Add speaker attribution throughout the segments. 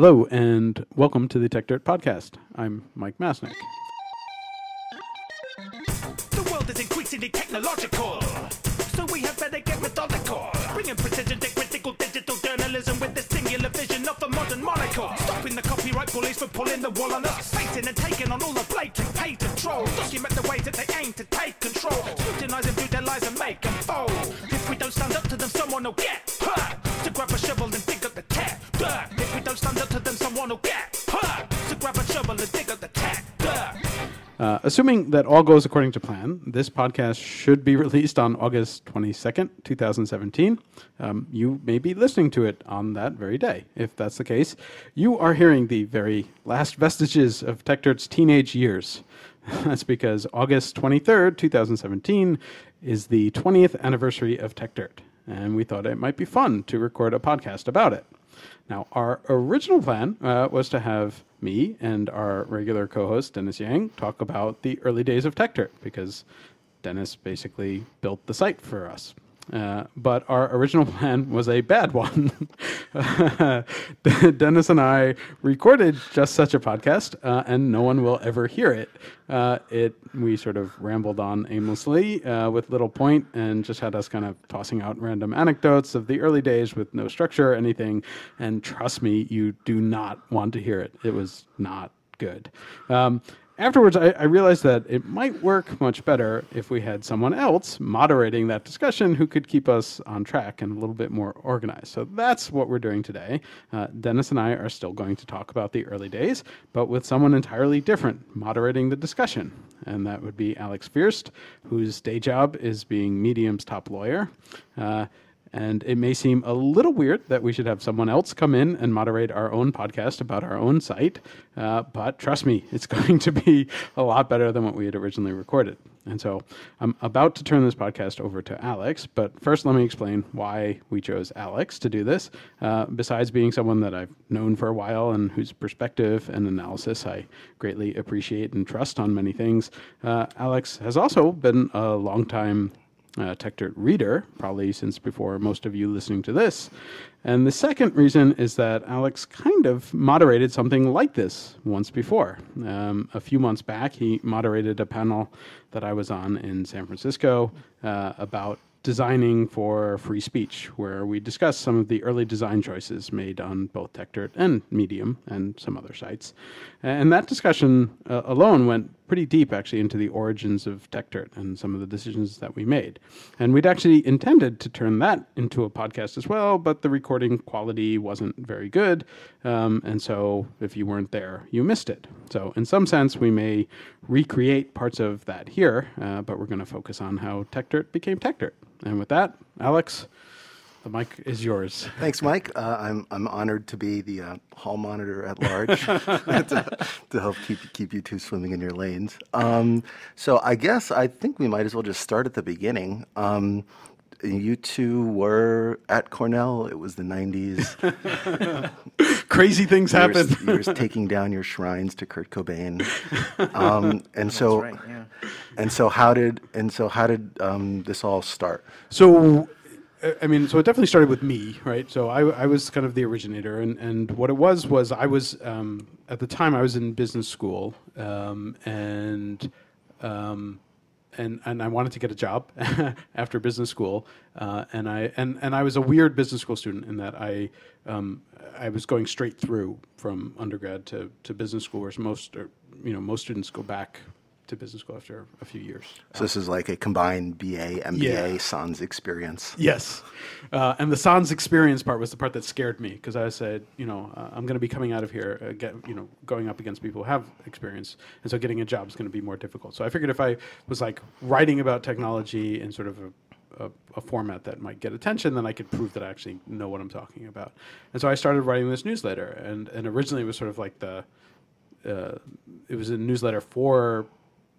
Speaker 1: Hello, and welcome to the Tech Dirt Podcast. I'm Mike Masnick.
Speaker 2: The world is increasingly technological, so we have better get methodical. Bringing precision to critical digital journalism with the singular vision of modern monocle. Stopping the copyright bullies from pulling the wool on us, facing and taking on all the blatant. Document the ways that they aim to take control, scrutinize them through their lies and make them fold. If we don't stand up to them, someone will get hurt. To grab a shovel and dig up the dirt. If we don't stand up to them, someone will get hurt. To grab a shovel and dig up the.
Speaker 1: Uh, assuming that all goes according to plan, this podcast should be released on August 22nd, 2017. Um, you may be listening to it on that very day. If that's the case, you are hearing the very last vestiges of TechDirt's teenage years. That's because August 23rd, 2017 is the 20th anniversary of TechDirt, and we thought it might be fun to record a podcast about it. Now, our original plan uh, was to have me and our regular co-host Dennis Yang talk about the early days of TechDirt because Dennis basically built the site for us. Uh, but our original plan was a bad one. Dennis and I recorded just such a podcast, uh, and no one will ever hear it. Uh, it we sort of rambled on aimlessly uh, with little point, and just had us kind of tossing out random anecdotes of the early days with no structure or anything. And trust me, you do not want to hear it. It was not good. Um, afterwards, I, I, realized that it might work much better if we had someone else moderating that discussion who could keep us on track and a little bit more organized. So that's what we're doing today. Uh, Dennis and I are still going to talk about the early days, but with someone entirely different moderating the discussion. And that would be Alex Feerst, whose day job is being Medium's top lawyer. Uh, and it may seem a little weird that we should have someone else come in and moderate our own podcast about our own site, uh, but trust me, it's going to be a lot better than what we had originally recorded. And so I'm about to turn this podcast over to Alex, but first let me explain why we chose Alex to do this. Uh, besides being someone that I've known for a while and whose perspective and analysis I greatly appreciate and trust on many things, uh, Alex has also been a longtime uh, TechDirt reader, probably since before most of you listening to this. And the second reason is that Alex kind of moderated something like this once before. Um, a few months back, he moderated a panel that I was on in San Francisco uh, about designing for free speech, where we discussed some of the early design choices made on both TechDirt and Medium and some other sites. And that discussion uh, alone went pretty deep, actually, into the origins of TechDirt and some of the decisions that we made. And we'd actually intended to turn that into a podcast as well, but the recording quality wasn't very good. Um, and so if you weren't there, you missed it. So, in some sense, we may recreate parts of that here, uh, but we're going to focus on how TechDirt became TechDirt. And with that, Alex, the mic is yours.
Speaker 3: Thanks, Mike. Uh, I'm I'm honored to be the uh, hall monitor at large to, to, help keep keep you two swimming in your lanes. Um, so I guess I think we might as well just start at the beginning. Um, you two were at Cornell. It was the '90s.
Speaker 1: Crazy things
Speaker 3: you
Speaker 1: happen.
Speaker 3: Were, you were taking down your shrines to Kurt Cobain, um, and so,
Speaker 4: right, yeah.
Speaker 3: and so, how did and so how did um, this all start?
Speaker 1: So I mean, so it definitely started with me, right? So I, I was kind of the originator, and, and what it was was I was um, at the time I was in business school, um, and um, and and I wanted to get a job after business school, uh, and I and and I was a weird business school student in that I um, I was going straight through from undergrad to, to business school, whereas most or, you know most students go back to business school after a few years.
Speaker 3: So this is like a combined BA, MBA,
Speaker 1: Yeah.
Speaker 3: Sans experience.
Speaker 1: Yes, uh, and the sans experience part was the part that scared me because I said, you know, uh, I'm going to be coming out of here, uh, get, you know, going up against people who have experience, and so getting a job is going to be more difficult. So I figured if I was like writing about technology in sort of a, a, a format that might get attention, then I could prove that I actually know what I'm talking about. And so I started writing this newsletter, and and originally it was sort of like the uh, it was a newsletter for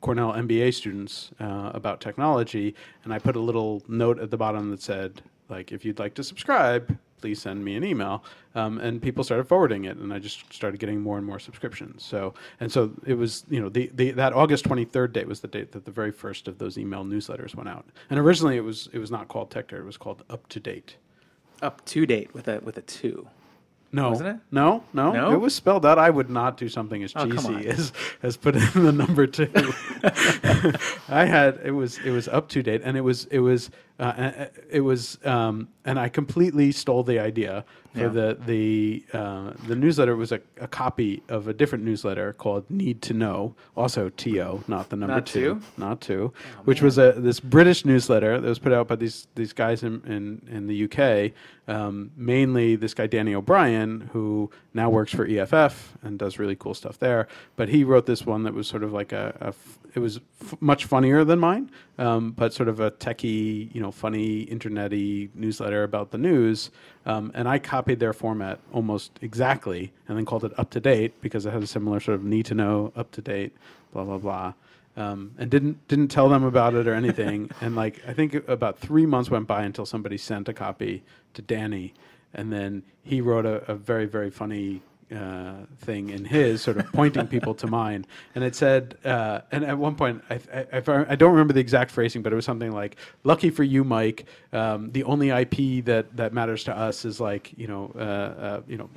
Speaker 1: Cornell MBA students uh, about technology, and I put a little note at the bottom that said, like, if you'd like to subscribe, please send me an email. Um, and people started forwarding it, and I just started getting more and more subscriptions. So, and so it was, you know, the, the that August 23rd date was the date that the very first of those email newsletters went out. And originally it was it was not called TechDirt, it was called Up to Date.
Speaker 4: Up to date with a with a two.
Speaker 1: No,
Speaker 4: Wasn't it?
Speaker 1: No, no,
Speaker 4: No?
Speaker 1: It was spelled out. I would not do something as
Speaker 4: Oh,
Speaker 1: cheesy as as put in the number two. I had it was it was up to date, and it was it was uh, uh, it was um, and I completely stole the idea for
Speaker 4: Yeah.
Speaker 1: the the uh, the newsletter was a, a copy of a different newsletter called Need to Know, also to not the number
Speaker 4: Not
Speaker 1: two,
Speaker 4: two?
Speaker 1: not two, which was a this British newsletter that was put out by these these guys in in, in the UK. Um, mainly this guy Danny O'Brien, who now works for EFF and does really cool stuff there. But he wrote this one that was sort of like a, a f- it was f- much funnier than mine, um, but sort of a techie, you know, funny internety newsletter about the news. Um, and I copied their format almost exactly, and then called it up to date because it had a similar sort of need to know, up to date, blah blah blah um, and didn't didn't tell them about it or anything. and like I think about three months went by until somebody sent a copy to Danny, and then he wrote a, a very very funny. Uh, thing in his sort of pointing people to mine, and it said, uh, and at one point, I, I, I, don't remember the exact phrasing, but it was something like, "Lucky for you, Mike, um, the only IP that that matters to us is like you know, uh, uh, you know,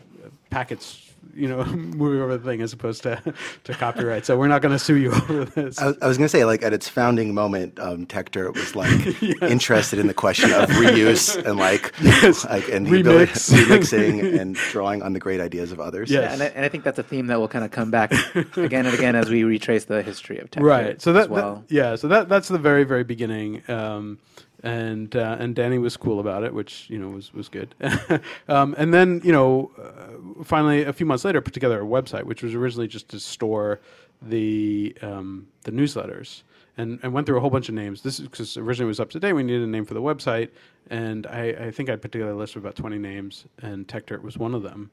Speaker 1: packets, you know, moving over the thing as opposed to to copyright. So we're not going to sue you over this."
Speaker 3: I was, I was going to say, like at its founding moment, um, TechDirt was like interested in the question of reuse and like,
Speaker 1: Yes.
Speaker 3: like and the ability remixing and drawing on the great ideas of others.
Speaker 1: Yes.
Speaker 4: Yeah, and I, and I think that's a theme that will kind of come back again and again as we retrace the history of tech.
Speaker 1: right so that,
Speaker 4: as well.
Speaker 1: that- yeah so that that's the very very beginning um, and uh, and Danny was cool about it which you know was was good. Um, and then you know uh, finally a few months later put together a website which was originally just to store the um, the newsletters. And, and went through a whole bunch of names. This is because originally it was up to date. We needed a name for the website and I, I think I put together a list of about 20 names and TechDirt was one of them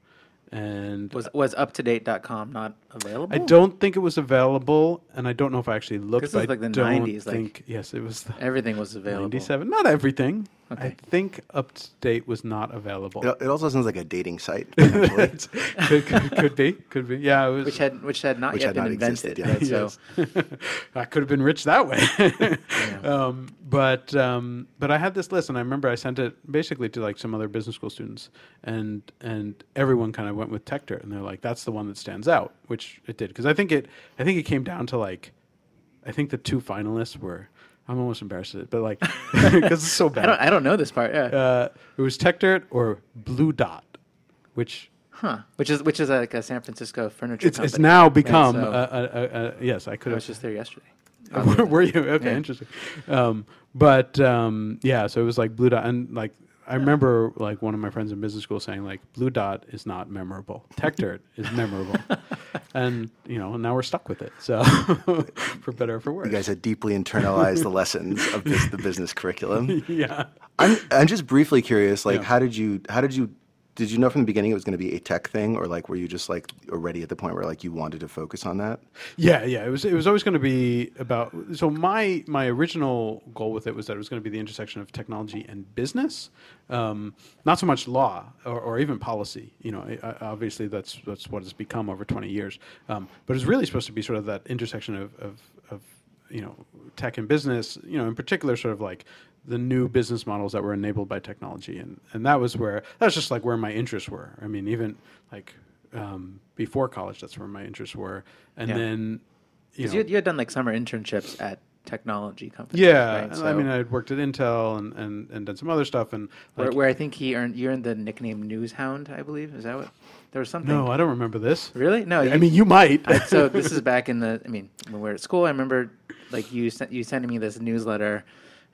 Speaker 1: and
Speaker 4: was was uptodate.com not available?
Speaker 1: I don't think it was available, and I don't know if I actually looked.
Speaker 4: This is like
Speaker 1: I
Speaker 4: the
Speaker 1: don't
Speaker 4: 90s, like-
Speaker 1: think yes, it was the
Speaker 4: Everything was available.
Speaker 1: ninety-seven. Not everything. I think up to date was not available.
Speaker 3: It, it also sounds like a dating site. potentially.
Speaker 1: It's- could, could, could be, could be. Yeah, it was.
Speaker 4: Which had which had not
Speaker 3: Which
Speaker 4: yet
Speaker 3: had
Speaker 4: been
Speaker 3: not
Speaker 4: invented.
Speaker 3: existed, yeah.
Speaker 4: right? So.
Speaker 1: I could have been rich that way. um, but um, but I had this list, and I remember I sent it basically to like some other business school students, and and everyone kind of went with TechDirt, and they're like, "That's the one that stands out," which it did because I think it I think it came down to like, I think the two finalists were. I'm almost embarrassed it, but like, because it's so bad.
Speaker 4: I don't I don't know this part. Yeah.
Speaker 1: uh, it was TechDirt or Blue Dot, which
Speaker 4: huh. Which is which is like a San Francisco furniture
Speaker 1: it's, it's now become.
Speaker 4: so-
Speaker 1: a, a, a, yes, I could
Speaker 4: I was just there yesterday.
Speaker 1: were, were you okay?
Speaker 4: Yeah.
Speaker 1: Interesting. Um, but um, yeah, so it was like blue dot, and like I remember like one of my friends in business school saying like blue dot is not memorable. Tech dirt is memorable, and you know now we're stuck with it. So for better or for worse.
Speaker 3: you guys had deeply internalized the lessons of this, the business curriculum.
Speaker 1: yeah.
Speaker 3: I'm I'm just briefly curious, like
Speaker 1: Yeah.
Speaker 3: how did you how did you did you know from the beginning it was going to be a tech thing, or like were you just like already at the point where like you wanted to focus on that?
Speaker 1: Yeah, yeah. It was it was always going to be about. So my my original goal with it was that it was going to be the intersection of technology and business, um, not so much law or, or even policy. You know, obviously that's that's what it's become over twenty years. Um, but it's really supposed to be sort of that intersection of, of of you know tech and business. You know, in particular, sort of like the new business models that were enabled by technology, and and that was where that's just like where my interests were. I mean, even like um, before college, that's where my interests were, and
Speaker 4: Yeah.
Speaker 1: then you know,
Speaker 4: you, had- you had done like summer internships at technology companies.
Speaker 1: yeah,
Speaker 4: right? So-
Speaker 1: I mean, I'd worked at Intel and, and, and done some other stuff, and
Speaker 4: where,
Speaker 1: like,
Speaker 4: where I think he earned you earned the nickname Newshound, I believe. Is that what? There was something.
Speaker 1: no, I don't remember this.
Speaker 4: really? No.
Speaker 1: I mean, you might.
Speaker 4: I- so this is back in the. I mean, when we were at school, I remember like you sent you sending me this newsletter,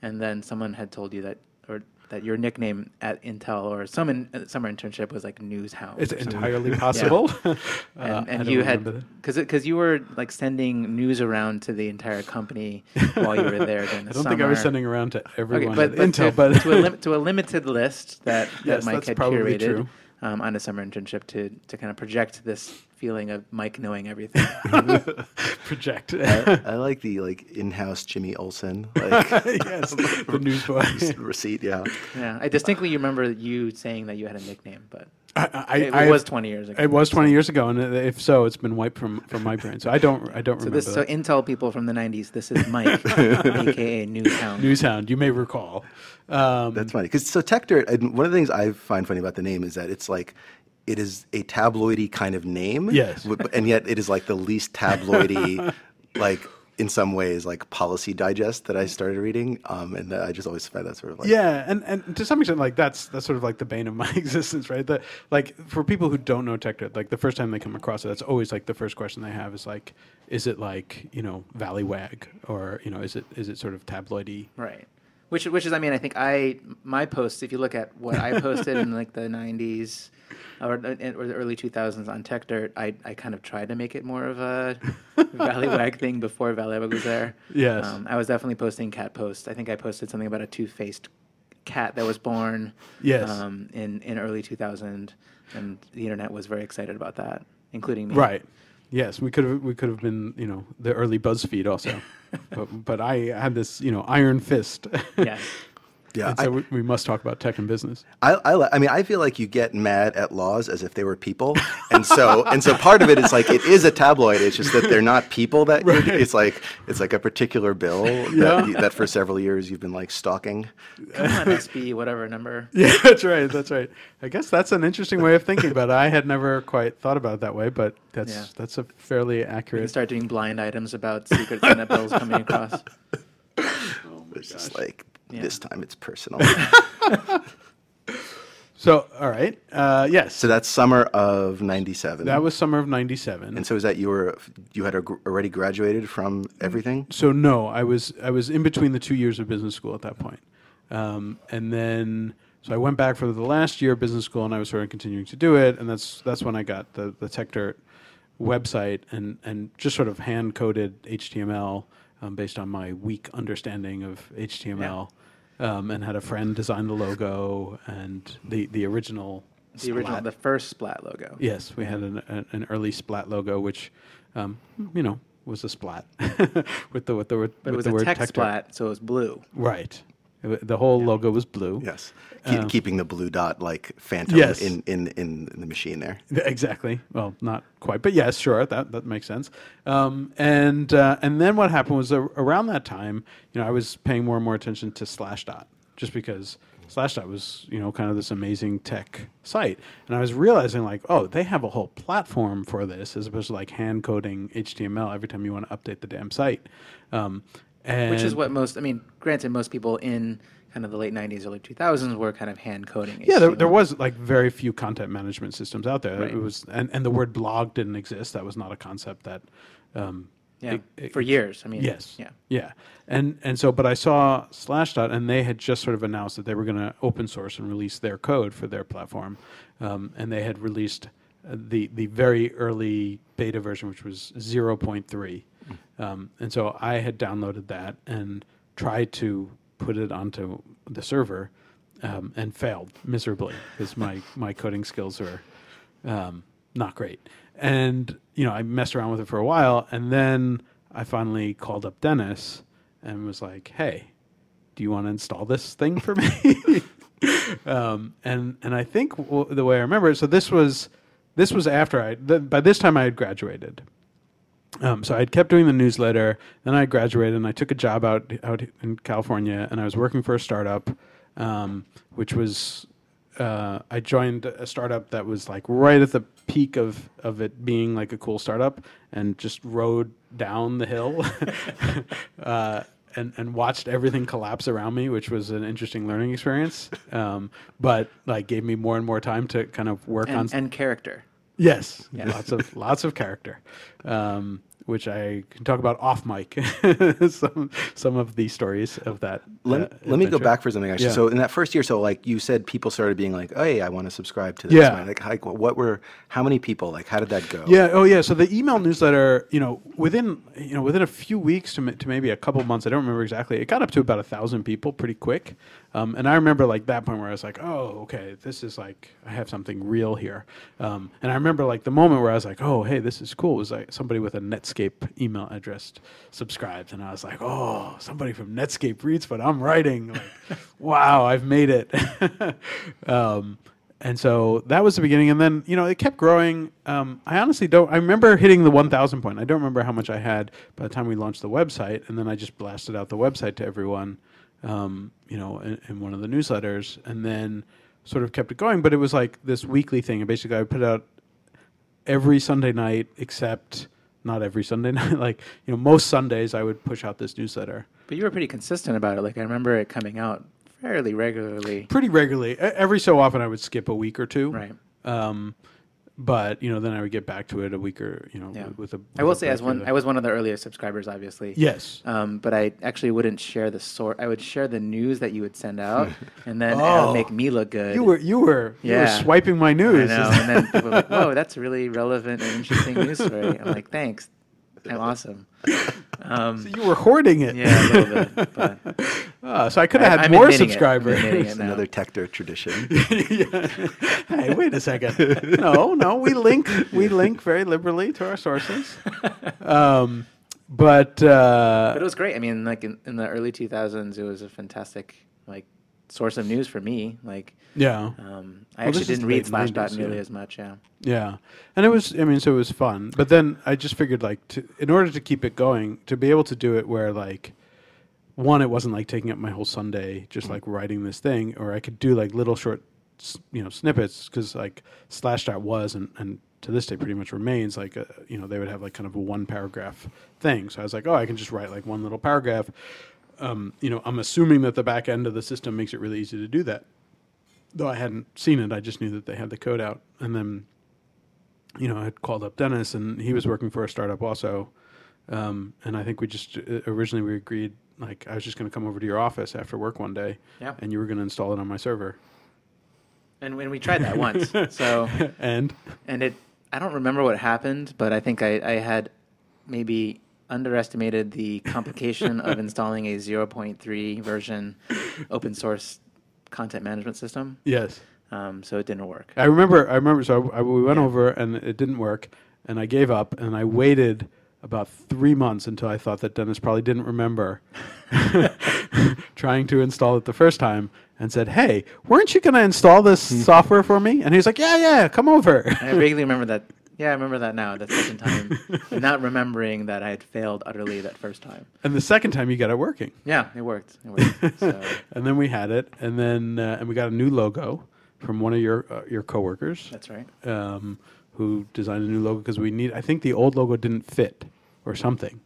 Speaker 4: and then someone had told you that or that your nickname at Intel or some in, uh, summer internship was like Newshound.
Speaker 1: it's
Speaker 4: or something.
Speaker 1: entirely possible. Uh,
Speaker 4: And,
Speaker 1: I
Speaker 4: and you had because because you were like sending news around to the entire company while you were there during the
Speaker 1: I don't think I was sending around to
Speaker 4: Okay,
Speaker 1: everyone
Speaker 4: but,
Speaker 1: at
Speaker 4: but
Speaker 1: Intel,
Speaker 4: to,
Speaker 1: but
Speaker 4: to, a lim- to a limited list that, that
Speaker 1: Yes,
Speaker 4: Mike
Speaker 1: that's
Speaker 4: had
Speaker 1: probably
Speaker 4: curated
Speaker 1: true.
Speaker 4: Um, on a summer internship to to kind of project this feeling of Mike knowing everything.
Speaker 1: project.
Speaker 3: I, I like the like in-house Jimmy Olsen like
Speaker 1: yes, the newsboy.
Speaker 3: receipt. Yeah,
Speaker 4: yeah, I distinctly remember you saying that you had a nickname, but
Speaker 1: I, I,
Speaker 4: it,
Speaker 1: I-
Speaker 4: was twenty years ago.
Speaker 1: It was 20 years ago, and if so, it's been wiped from, from my brain. So I don't I don't
Speaker 4: So
Speaker 1: remember
Speaker 4: this, so. Intel people from the '90s. This is Mike, aka Newshound.
Speaker 1: Newshound, you may recall. Um,
Speaker 3: that's funny because so TechDirt. And one of the things I find funny about the name is that it's like it is a tabloidy kind of name.
Speaker 1: Yes.
Speaker 3: and yet it is like the least tabloidy, like in some ways, like Policy Digest that I started reading. Um, and I just always find that sort of like
Speaker 1: Yeah, and, and to some extent, like that's that's sort of like the bane of my existence, right? That like for people who don't know TechDirt, like the first time they come across it, that's always like the first question they have is like, is it like you know Valleywag or you know is it is it sort of tabloidy?
Speaker 4: Right. Which, which is, I mean, I think I my posts. If you look at what I posted in like the '90s or, or the early 2000s on Tech Dirt, I, I kind of tried to make it more of a Valleywag thing before Valleywag was there.
Speaker 1: Yes.
Speaker 4: Um, I was definitely posting cat posts. I think I posted something about a two-faced cat that was born.
Speaker 1: Yes.
Speaker 4: Um, in in early 2000, and the internet was very excited about that, including me.
Speaker 1: Right. Yes, we could have we could have been you know the early BuzzFeed also, but but I had this you know iron fist.
Speaker 4: Yes.
Speaker 3: Yeah,
Speaker 1: and
Speaker 3: I-
Speaker 1: so we, we must talk about tech and business.
Speaker 3: I, I, I mean, I feel like you get mad at laws as if they were people, and so and so part of it is like it is a tabloid. It's just that they're not people. That you're- it's like it's like a particular bill that,
Speaker 1: Yeah.
Speaker 3: you- that for several years you've been like stalking.
Speaker 4: Come on, SB, whatever number.
Speaker 1: Yeah, that's right. That's right. I guess that's an interesting way of thinking about it. I had never quite thought about it that way, but that's
Speaker 4: Yeah.
Speaker 1: that's a fairly accurate.
Speaker 4: We can
Speaker 1: accurate.
Speaker 4: start doing blind items about secret Senate bills coming across.
Speaker 3: Oh It's just like
Speaker 4: Yeah.
Speaker 3: this time it's personal.
Speaker 1: So, all right. Uh, yes.
Speaker 3: so that's summer of '97.
Speaker 1: that was summer of 97.
Speaker 3: And so is that you were you had already graduated from everything?
Speaker 1: so no, I was I was in between the two years of business school at that point, um, and then so I went back for the last year of business school, and I was sort of continuing to do it, and that's that's when I got the the TechDirt website and and just sort of hand coded HTML um, based on my weak understanding of HTML, um, and had a friend design the logo and the the original
Speaker 4: The original, the first Splat logo.
Speaker 1: Yes, we had an, an, an early Splat logo, which, um, you know, was a Splat with the with the word
Speaker 4: But it was
Speaker 1: the
Speaker 4: a Tech splat, so it was blue.
Speaker 1: Right. The whole logo was blue.
Speaker 3: Yes, Keep,
Speaker 1: Um,
Speaker 3: keeping the blue dot like phantom
Speaker 1: Yes.
Speaker 3: in, in, in the machine there.
Speaker 1: Exactly. Well, not quite, but yes, sure. That that makes sense. Um, and uh, and then what happened was uh, around that time, you know, I was paying more and more attention to Slashdot, just because Slashdot was, you know, kind of this amazing tech site, and I was realizing like, oh, they have a whole platform for this, as opposed to like hand coding HTML every time you want to update the damn site. Um, and
Speaker 4: Which is what most, I mean, granted, most people in kind of the late 90s, early 2000s were kind of hand coding.
Speaker 1: Yeah, there, there was like very few content management systems out there.
Speaker 4: Right.
Speaker 1: It was, and, and the word blog didn't exist. That was not a concept that. Um,
Speaker 4: Yeah,
Speaker 1: it- it-
Speaker 4: for years. I mean,
Speaker 1: Yes.
Speaker 4: Yeah.
Speaker 1: Yeah. And and so, but I saw Slashdot, and they had just sort of announced that they were going to open source and release their code for their platform, um, and they had released uh, the the very early beta version, which was zero point three, um, and so I had downloaded that and tried to put it onto the server, um, and failed miserably because my my coding skills were um, not great. And you know, I messed around with it for a while, and then I finally called up Dennis and was like, "Hey, do you want to install this thing for me?" um, and and I think w- the way I remember it, so this was this was after I th- by this time I had graduated. Um, so I had kept doing the newsletter. Then I graduated and I took a job out out in California, and I was working for a startup, um, which was uh, I joined a startup that was like right at the peak of of it being like a cool startup, and just rode down the hill. uh, and, and watched everything collapse around me, which was an interesting learning experience. Um, but like gave me more and more time to kind of work on
Speaker 4: And, and character.
Speaker 1: Yes,
Speaker 4: Yeah.
Speaker 1: lots of lots of character, um, which I can talk about off mic. some some of the stories of that.
Speaker 3: Let,
Speaker 1: uh,
Speaker 3: let me go back for something actually.
Speaker 1: Yeah.
Speaker 3: So in that first year, so like you said, people started being like, "Oh, hey, I want to subscribe to this."
Speaker 1: Yeah.
Speaker 3: Like, like, what were how many people? Like, how did that go?
Speaker 1: Yeah. Oh, yeah. So the email newsletter, you know, within you know within a few weeks to, to maybe a couple months, I don't remember exactly. It got up to about a thousand people pretty quick, um, and I remember like that point where I was like, oh, okay, this is like I have something real here. Um, and I remember like the moment where I was like, oh, hey, this is cool. It Was like somebody with a Netscape email address subscribed, and I was like, oh, somebody from Netscape reads what I'm writing. Like, wow, I've made it. um, and so that was the beginning and then you know it kept growing um, i honestly don't i remember hitting the 1000 point i don't remember how much i had by the time we launched the website and then i just blasted out the website to everyone um, you know in, in one of the newsletters and then sort of kept it going. But it was like this weekly thing, and basically I put out every Sunday night except not every Sunday night. like you know, most Sundays I would push out this newsletter
Speaker 4: But you were pretty consistent about it. Like I remember it coming out fairly regularly.
Speaker 1: pretty regularly. Every so often I would skip a week or two.
Speaker 4: Right.
Speaker 1: Um, but you know, then I would get back to it a week or you know
Speaker 4: Yeah.
Speaker 1: with a.
Speaker 4: I
Speaker 1: with
Speaker 4: will
Speaker 1: a
Speaker 4: say, as one, I was one of the earliest subscribers, obviously.
Speaker 1: Yes.
Speaker 4: Um, but I actually wouldn't share the sort. I would share the news that you would send out, and then it
Speaker 1: Oh.
Speaker 4: would make me look good.
Speaker 1: You were you were you were swiping my
Speaker 4: I
Speaker 1: news.
Speaker 4: know. and then people were like, "Whoa, that's really relevant and interesting news story." I'm like, "Thanks, awesome." Um,
Speaker 1: So you were hoarding it.
Speaker 4: yeah, a little bit. But
Speaker 1: Ah, so I could have had
Speaker 4: I'm
Speaker 1: more
Speaker 4: admitting it.
Speaker 1: Subscribers.
Speaker 4: it
Speaker 3: It's another TechDirt tradition.
Speaker 1: Hey, wait a second. No, no, we link we link very liberally to our sources. Um, but uh,
Speaker 4: but it was great. I mean, like in, in the early 2000s, it was a fantastic like source of news for me. Like,
Speaker 1: yeah,
Speaker 4: um, I
Speaker 1: Well,
Speaker 4: actually didn't read Slashdot
Speaker 1: 90s,
Speaker 4: nearly as much. Yeah.
Speaker 1: yeah, and it was. I mean, so it was fun. But then I just figured, like, to, in order to keep it going, to be able to do it where like. One, it wasn't like taking up my whole Sunday, just like writing this thing, or I could do like little short, you know, snippets because like Slashdot was and, and to this day pretty much remains like a, you know they would have like kind of a one paragraph thing. So I was like, oh, I can just write like one little paragraph. Um, you know, I'm assuming that the back end of the system makes it really easy to do that. Though I hadn't seen it, I just knew that they had the code out. And then, you know, I had called up Dennis, and he was working for a startup also. Um, and I think we just uh, originally we agreed like I was just going to come over to your office after work one day,
Speaker 4: Yeah.
Speaker 1: and you were going to install it on my server.
Speaker 4: And when we tried that once, so
Speaker 1: and
Speaker 4: and it I don't remember what happened, but I think I, I had maybe underestimated the complication of installing a 0.3 version open source content management system.
Speaker 1: yes,
Speaker 4: Um, so it didn't work.
Speaker 1: I remember. I remember. So I, we went
Speaker 4: Yeah.
Speaker 1: over, and it didn't work, and I gave up, and I waited about three months until I thought that Dennis probably didn't remember trying to install it the first time, and said, "Hey, weren't you going to install this software for me?" And he's like, "Yeah, yeah, come over."
Speaker 4: I vaguely remember that. Yeah, I remember that now. The second time, and not remembering that I had failed utterly that first time.
Speaker 1: and the second time, you got it working.
Speaker 4: Yeah, it worked. It worked. So,
Speaker 1: and then we had it, and then uh, and we got a new logo from one of your uh, your coworkers.
Speaker 4: that's right.
Speaker 1: um, who designed a new logo because we need. I think the old logo didn't fit or something.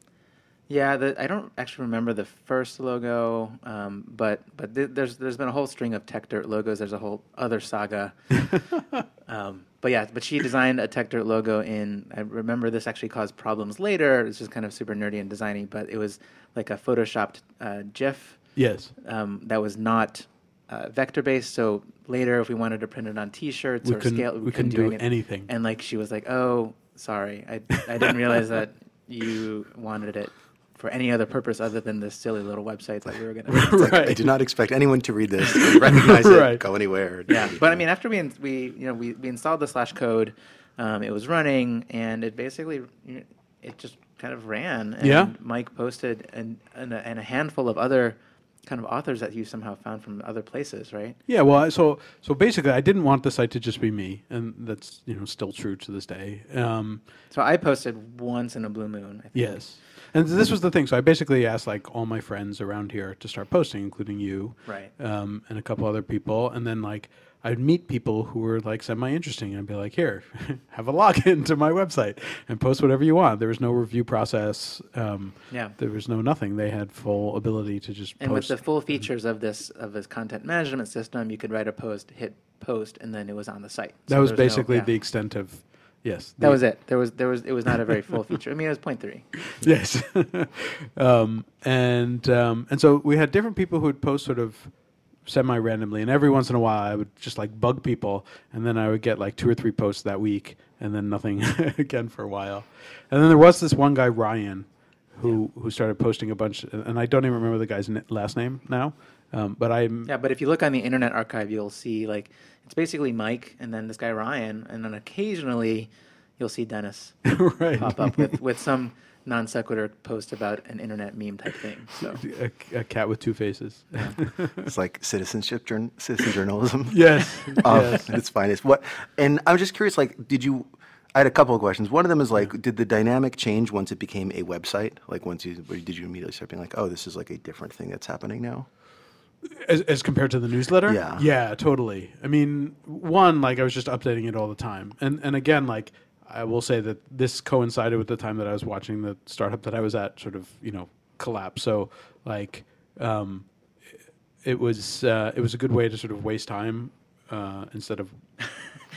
Speaker 4: Yeah, the, I don't actually remember the first logo, um, but but th- there's there's been a whole string of Tech Dirt logos. There's a whole other saga. um, but yeah, but she designed a Tech Dirt logo in. I remember this actually caused problems later. It's just kind of super nerdy and designy, but it was like a photoshopped uh, GIF
Speaker 1: Yes,
Speaker 4: um, that was not uh, vector based. So later, if we wanted to print it on T-shirts
Speaker 1: we
Speaker 4: or scale,
Speaker 1: we, couldn't do anything.
Speaker 4: And like she was like, "Oh, sorry, I I didn't realize that you wanted it for any other purpose other than this silly little website that we were gonna."
Speaker 3: It's like, I
Speaker 1: Right.
Speaker 3: do not expect anyone to read this, and recognize
Speaker 1: Right.
Speaker 3: it, go anywhere.
Speaker 4: yeah, but I mean, after we in, we you know we, we installed the slash code, um, it was running, and it basically it just kind of ran. And
Speaker 1: Yeah.
Speaker 4: Mike posted and and a, and a handful of other kind of authors that you somehow found from other places, right?
Speaker 1: Yeah, well, so so basically, I didn't want the site to just be me, and that's you know still true to this day. Um,
Speaker 4: So I posted once in a blue moon. I think.
Speaker 1: yes, and this was the thing. So I basically asked like all my friends around here to start posting, including you,
Speaker 4: Right.
Speaker 1: um, and a couple other people, and then like I'd meet people who were like semi interesting, and I'd be like, here, have a login to my website and post whatever you want. There was no review process. Um,
Speaker 4: Yeah.
Speaker 1: there was no nothing. They had full ability to just
Speaker 4: And with the full features of this of this content management system, you could write a post, hit post, and then it was on the site.
Speaker 1: that was
Speaker 4: there's no-
Speaker 1: basically
Speaker 4: yeah.
Speaker 1: the extent of. Yes,
Speaker 4: That was it. There was there was it was not a very full feature. I mean, it was point three.
Speaker 1: Yes, um, and um, and so we had different people who would post sort of semi randomly, and every once in a while I would just like bug people, and then I would get like two or three posts that week, and then nothing again for a while, and then there was this one guy Ryan, who who started posting a bunch, and I don't even remember the guy's n- last name now, um, but I'm
Speaker 4: Yeah, but if you look on the Internet Archive, you'll see like it's basically Mike and then this guy Ryan, and then occasionally you'll see Dennis
Speaker 1: right
Speaker 4: pop up with with some non sequitur post about an internet meme type thing. So
Speaker 1: a, a cat with two faces.
Speaker 3: It's like citizenship, journ- citizen journalism.
Speaker 1: yes,
Speaker 3: um,
Speaker 1: yes.
Speaker 3: its finest. What? And I'm just curious. Like, did you? I had a couple of questions. One of them is like, did the dynamic change once it became a website? Like, once you did you immediately start being like, oh, this is like a different thing that's happening now?
Speaker 1: As, as compared to the newsletter,
Speaker 3: Yeah.
Speaker 1: yeah, totally. I mean, one like I was just updating it all the time, and and again, like I will say that this coincided with the time that I was watching the startup that I was at, sort of you know collapse. So like, um, it was uh, it was a good way to sort of waste time uh, instead of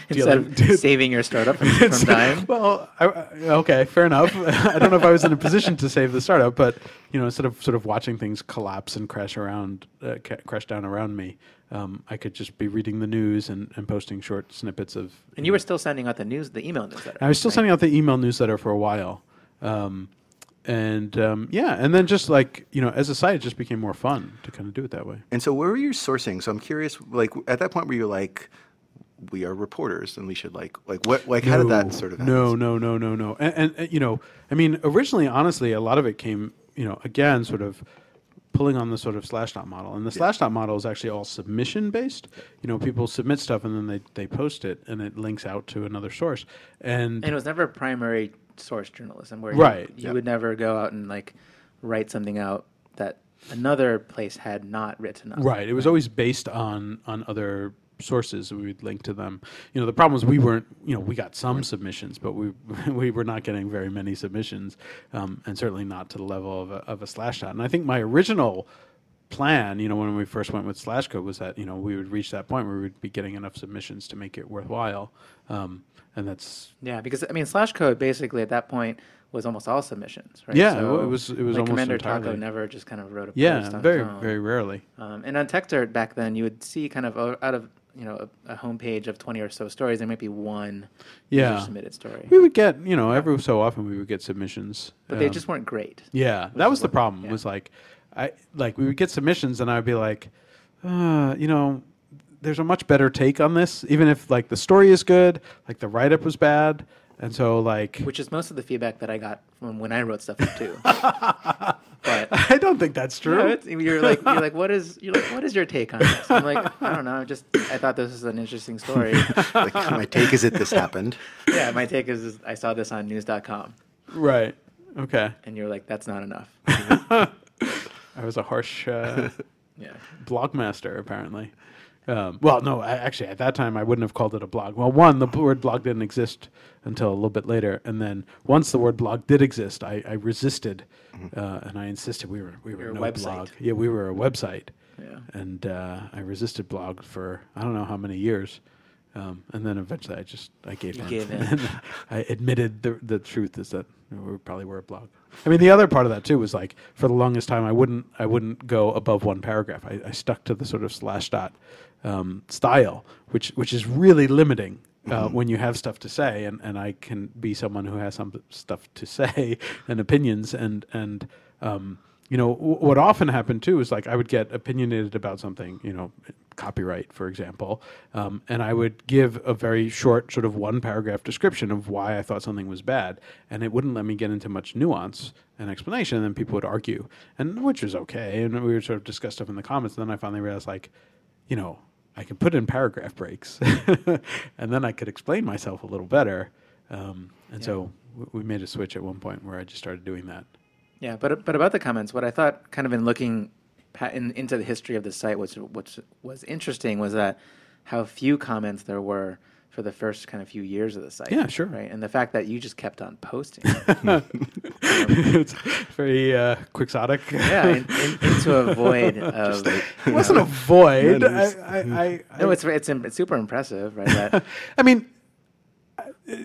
Speaker 4: Instead
Speaker 1: dealing-
Speaker 4: of saving your startup from, from dying.
Speaker 1: well, I, I- okay, fair enough. I don't know if I was in a position to save the startup, but you know, instead of sort of watching things collapse and crash around, uh, ca- crash down around me, um, I could just be reading the news and, and posting short snippets of.
Speaker 4: And you were still sending out the news, the email newsletter.
Speaker 1: I was still
Speaker 4: right?
Speaker 1: sending out the email newsletter for a while, um, and um, yeah, and then just like you know, as a site, it just became more fun to kind of do it that way.
Speaker 3: And so, where were you sourcing? So, I'm curious. Like at that point, where you're like, we are reporters, and we should like, like what, like how did that sort of? happen?
Speaker 1: No, no, no, no, no. And, and, and, you know, I mean, originally, honestly, a lot of it came, you know, again, sort of pulling on the sort of slash dot model. And the slash dot model is actually all submission based. You know, people submit stuff and then they, they post it and it links out to another source. And,
Speaker 4: And it was never primary source journalism, where
Speaker 1: Right.
Speaker 4: you, you
Speaker 3: Yep.
Speaker 4: would never go out and like write something out that another place had not written up.
Speaker 1: Right. It was always based on on other sources. We would link to them. You know, the problem was we weren't. You know, we got some submissions, but we we were not getting very many submissions, um, and certainly not to the level of a, of a slash dot. And I think my original plan, you know, when we first went with slash code, was that you know we would reach that point where we would be getting enough submissions to make it worthwhile. Um, and that's
Speaker 4: Yeah, because I mean, slash code basically at that point was almost all submissions, right?
Speaker 1: Yeah, it was- it was
Speaker 4: like
Speaker 1: almost
Speaker 4: Commander Taco never just kind of wrote a
Speaker 1: yeah, very very rarely.
Speaker 4: Um, and on TechDirt back then, you would see kind of out of you know a, a homepage of twenty or so stories, there might be one
Speaker 1: Yeah.
Speaker 4: submitted story,
Speaker 1: We would get you know every so often we would get submissions,
Speaker 4: but they
Speaker 1: um,
Speaker 4: just weren't great.
Speaker 1: Yeah, that was the
Speaker 4: what-
Speaker 1: problem.
Speaker 4: yeah.
Speaker 1: Was like, I like we would get submissions, and I'd be like, uh, you know, there's a much better take on this, even if like the story is good, like the write up was bad, and so like,
Speaker 4: Which is most of the feedback that I got from when I wrote stuff up too. but
Speaker 1: I don't think that's true.
Speaker 4: No, it's, you're like you're like what is you're like what is your take on this? I'm like I don't know. Just I thought this was an interesting story.
Speaker 3: Like, my take is that this happened.
Speaker 4: yeah, my take is, is I saw this on news.com,
Speaker 1: right. Okay.
Speaker 4: and you're like that's not enough.
Speaker 1: I was a harsh uh,
Speaker 4: Yeah.
Speaker 1: blog master, apparently. Um, well, no, I, actually, at that time, I wouldn't have called it a blog. Well, one, the word blog didn't exist until a little bit later, and then once the word blog did exist, I, I resisted, uh, and I insisted we were we were
Speaker 4: You're a
Speaker 1: no
Speaker 4: website.
Speaker 1: blog. Yeah, we were a website,
Speaker 4: Yeah.
Speaker 1: and uh, I resisted blog for I don't know how many years, um, and then eventually I just I gave
Speaker 4: You
Speaker 1: in.
Speaker 4: gave in.
Speaker 1: I admitted the the truth is that we probably were a blog. I mean, the other part of that too was like for the longest time I wouldn't I wouldn't go above one paragraph. I, I stuck to the sort of slash dot um, style, which which is really limiting. Uh, when you have stuff to say, and, and I can be someone who has some stuff to say and opinions, and and um, you know w- what often happened too is like I would get opinionated about something, you know, copyright, for example, um, and I would give a very short, sort of one paragraph description of why I thought something was bad, and it wouldn't let me get into much nuance and explanation. And then people would argue, and which was okay, and we would sort of discuss stuff in the comments. And then I finally realized, like, you know, I can put in paragraph breaks, and then I could explain myself a little better. Um, and so w- we made a switch at one point where I just started doing that.
Speaker 4: Yeah, but but about the comments, what I thought, kind of in looking pa- in, into the history of the site, which which was interesting, was that how few comments there were for the first kind of few years of the site.
Speaker 1: Yeah, sure.
Speaker 4: Right, and the fact that you just kept on posting.
Speaker 1: it's very uh, quixotic.
Speaker 4: yeah, in, in, into a void of.
Speaker 1: it wasn't
Speaker 4: know-
Speaker 1: a void.
Speaker 3: No, no,
Speaker 1: I,
Speaker 3: it's-
Speaker 1: I, I, I,
Speaker 4: No, it's it's, it's super impressive, right? That
Speaker 1: I mean, uh,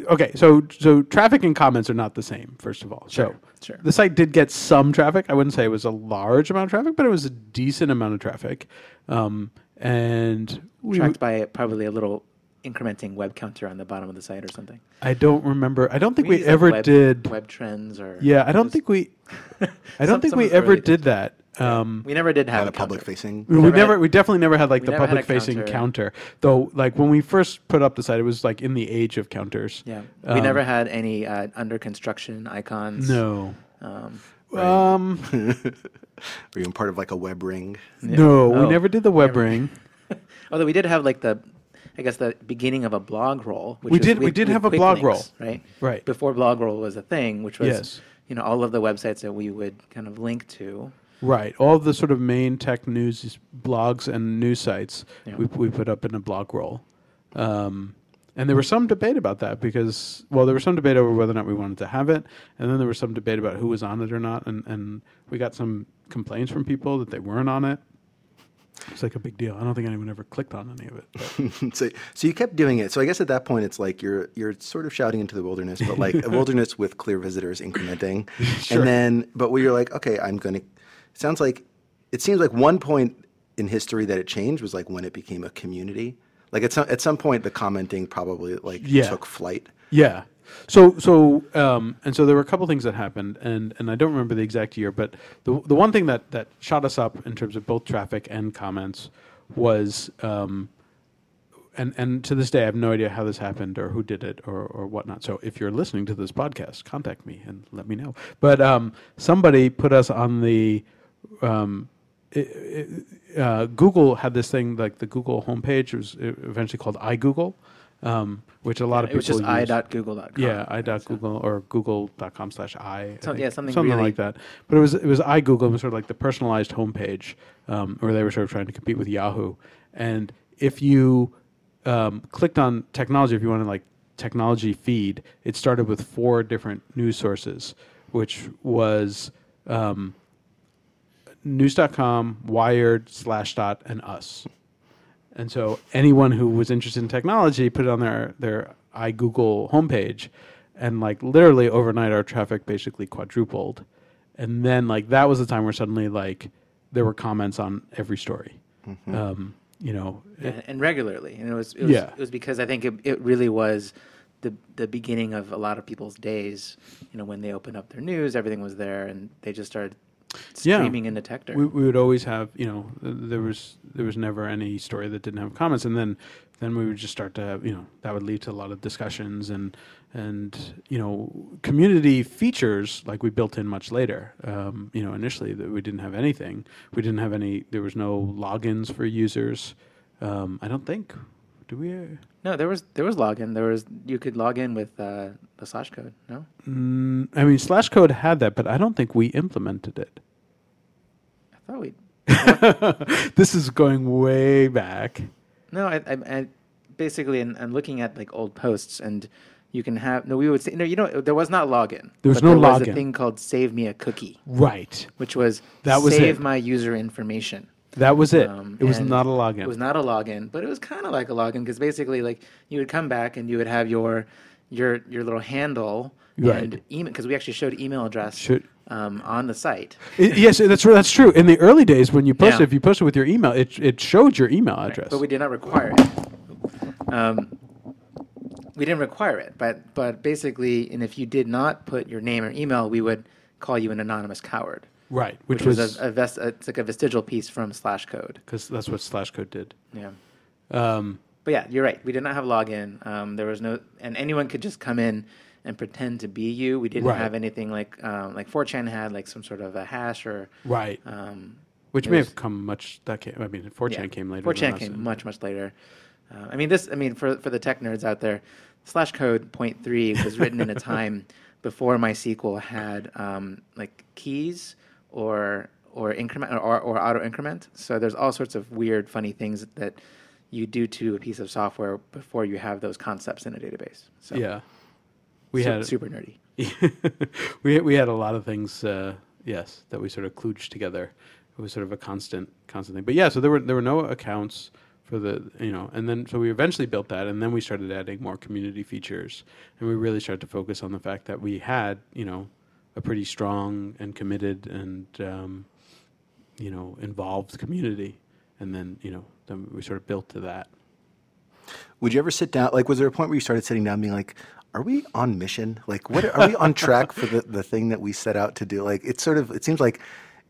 Speaker 1: okay, so so traffic and comments are not the same. First of all,
Speaker 4: Sure,
Speaker 1: so
Speaker 4: sure.
Speaker 1: the site did get some traffic. I wouldn't say it was a large amount of traffic, but it was a decent amount of traffic. Um, and we,
Speaker 4: tracked by probably a little incrementing web counter on the bottom of the site or something.
Speaker 1: I don't remember. I don't think we
Speaker 4: use, like,
Speaker 1: ever
Speaker 4: web,
Speaker 1: did.
Speaker 4: web trends or
Speaker 1: Yeah, I don't think we. I don't think we ever
Speaker 4: early
Speaker 1: did that. Um,
Speaker 4: we never did have a
Speaker 3: a public
Speaker 4: counter.
Speaker 3: facing.
Speaker 1: we
Speaker 4: never
Speaker 1: never,
Speaker 4: had-
Speaker 1: we definitely never had like the
Speaker 4: never had a
Speaker 1: public facing
Speaker 4: counter.
Speaker 1: counter. Though, like when we first put up the site, it was like in the age of counters.
Speaker 4: Yeah, we
Speaker 1: Um,
Speaker 4: never had any uh, under construction icons.
Speaker 1: No.
Speaker 4: Um,
Speaker 1: Um,
Speaker 3: Were you part of like a web ring?
Speaker 1: no,
Speaker 4: Oh.
Speaker 1: we never did the web ring.
Speaker 4: although we did have like the, I guess the beginning of a blog roll. Which
Speaker 1: We did- we did have a blog
Speaker 4: links,
Speaker 1: roll.
Speaker 4: right?
Speaker 1: Right.
Speaker 4: Before blog roll was a thing, which was
Speaker 1: Yes.
Speaker 4: you know all of the websites that we would kind of link to.
Speaker 1: Right. All the sort of main tech news blogs and news sites
Speaker 4: Yeah.
Speaker 1: we, we put up in a blog roll. Um, and there was some debate about that because, well, there was some debate over whether or not we wanted to have it. And then there was some debate about who was on it or not. And, and we got some complaints from people that they weren't on it. It's like a big deal. I don't think anyone ever clicked on any of it.
Speaker 3: so, so you kept doing it. So I guess at that point, it's like you're you're sort of shouting into the wilderness, but like a wilderness with clear visitors incrementing.
Speaker 1: Sure.
Speaker 3: And then, but where you're like, okay, I'm going to. Sounds like it seems like one point in history that it changed was like when it became a community. Like at some at some point, the commenting probably like
Speaker 1: Yeah.
Speaker 3: took flight.
Speaker 1: Yeah. So so um, and so there were a couple things that happened, and and I don't remember the exact year, but the the one thing that that shot us up in terms of both traffic and comments was. Um, and, and to this day, I have no idea how this happened or who did it or, or whatnot. So if you're listening to this podcast, contact me and let me know. But um, somebody put us on the um, i- i- uh, Google had this thing like the Google homepage was eventually called iGoogle, um, which a lot of people
Speaker 4: It was just
Speaker 1: use.
Speaker 4: i.google.com.
Speaker 1: Yeah, i.google or google.com slash i. I
Speaker 4: So-
Speaker 1: think.
Speaker 4: yeah, something really-
Speaker 1: like that. But it was it was iGoogle. It was sort of like the personalized homepage um, where they were sort of trying to compete with Yahoo. And if you um, clicked on technology, if you wanted like technology feed, it started with four different news sources, which was um, news.com, Wired, Slashdot, and us. And so anyone who was interested in technology put it on their their iGoogle homepage, and like literally overnight, our traffic basically quadrupled. And then like that was the time where suddenly like there were comments on every story. Um, you know,
Speaker 4: and, and regularly. And it was it was,
Speaker 1: Yeah.
Speaker 4: it was because I think it, it really was the the beginning of a lot of people's days. You know, when they opened up their news, everything was there, and they just started
Speaker 1: Yeah.
Speaker 4: streaming into TechDirt.
Speaker 1: we, we would always have you know there was there was never any story that didn't have comments and then then we would just start to have you know that would lead to a lot of discussions and and you know community features like we built in much later um, you know initially that we didn't have anything we didn't have any there was no logins for users um, I don't think do we uh,
Speaker 4: no, there was there was login. There was you could log in with uh, the slash code. No,
Speaker 1: mm, I mean slash code had that but I don't think we implemented it
Speaker 4: I thought we.
Speaker 1: this is going way back
Speaker 4: No, I, I, I basically I'm, I'm looking at like old posts and. You can have no. We would say no. You know, there was not login.
Speaker 1: There was no
Speaker 4: there was
Speaker 1: login.
Speaker 4: a thing called "Save Me a Cookie,"
Speaker 1: right
Speaker 4: which was
Speaker 1: That was
Speaker 4: save
Speaker 1: it.
Speaker 4: my user information.
Speaker 1: That was it
Speaker 4: Um,
Speaker 1: it was not a login
Speaker 4: It was not a login, but it was kind of like a login because basically, like you would come back and you would have your your your little handle
Speaker 1: Right.
Speaker 4: and email because we actually showed email address
Speaker 1: Should-
Speaker 4: um, on the site.
Speaker 1: I- yes, that's that's true. In the early days, when you posted,
Speaker 4: Yeah.
Speaker 1: if you posted with your email, it it showed your email address.
Speaker 4: but we did not require it. Um, we didn't require it, but but basically, and if you did not put your name or email, we would call you an anonymous coward,
Speaker 1: right, which,
Speaker 4: which,
Speaker 1: was
Speaker 4: was, a, a vest, it's like a vestigial piece from slash code.
Speaker 1: because that's what slash code did.
Speaker 4: Yeah.
Speaker 1: Um,
Speaker 4: But yeah, you're right. We did not have login. Um, there was no, and anyone could just come in and pretend to be you. We didn't
Speaker 1: Right.
Speaker 4: have anything like um, like 4chan had like some sort of a hash or
Speaker 1: right,
Speaker 4: um,
Speaker 1: which may have come much. That came. I mean, 4chan
Speaker 4: yeah,
Speaker 1: came later.
Speaker 4: 4chan came much much later. Uh, I mean this. I mean for for the tech nerds out there, slash code point three was written in a time before MySQL had um, like keys or or increment or, or auto increment. So there's all sorts of weird, funny things that you do to a piece of software before you have those concepts in a database. So
Speaker 1: Yeah, we
Speaker 4: su-
Speaker 1: had
Speaker 4: super nerdy.
Speaker 1: we had, we had a lot of things. Uh, yes, that we sort of kludged together. It was sort of a constant constant thing. But yeah, so there were there were no accounts for the you know, and then so we eventually built that, and then we started adding more community features, and we really started to focus on the fact that we had you know a pretty strong and committed and um, you know involved community, and then you know then we sort of built to that.
Speaker 3: Would you ever sit down? Like, was there a point where you started sitting down, being like, "Are we on mission? Like, what are we on track for the the thing that we set out to do?" Like, it's sort of it seems like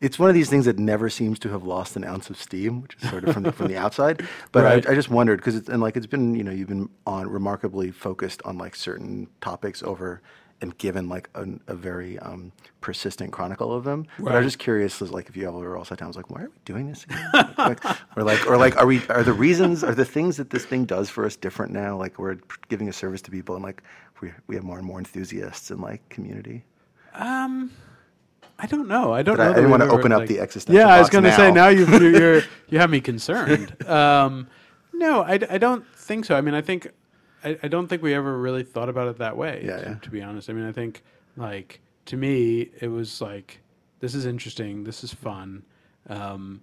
Speaker 3: it's one of these things that never seems to have lost an ounce of steam, which is sort of from the, from the outside. But
Speaker 1: Right.
Speaker 3: I, I just wondered because it's and like it's been you know you've been on remarkably focused on like certain topics over and given like an, a very um, persistent chronicle of them. But I
Speaker 1: Right.
Speaker 3: was just curious, like if you ever all sat down, I was like, why are we doing this again? like, or like, or like, are we? Are the reasons? Are the things that this thing does for us different now? Like we're giving a service to people, and like we we have more and more enthusiasts in like community. Um.
Speaker 1: I don't know. I don't
Speaker 3: But
Speaker 1: know.
Speaker 3: I didn't wanna
Speaker 1: ever,
Speaker 3: open up the existential
Speaker 1: Yeah, I was going to say
Speaker 3: now.
Speaker 1: you're, you're you have me concerned. Um, no, I, I don't think so. I mean, I think I, I don't think we ever really thought about it that way.
Speaker 3: Yeah,
Speaker 1: to,
Speaker 3: yeah.
Speaker 1: to be honest, I mean, I think like to me, it was like this is interesting. This is fun. Um,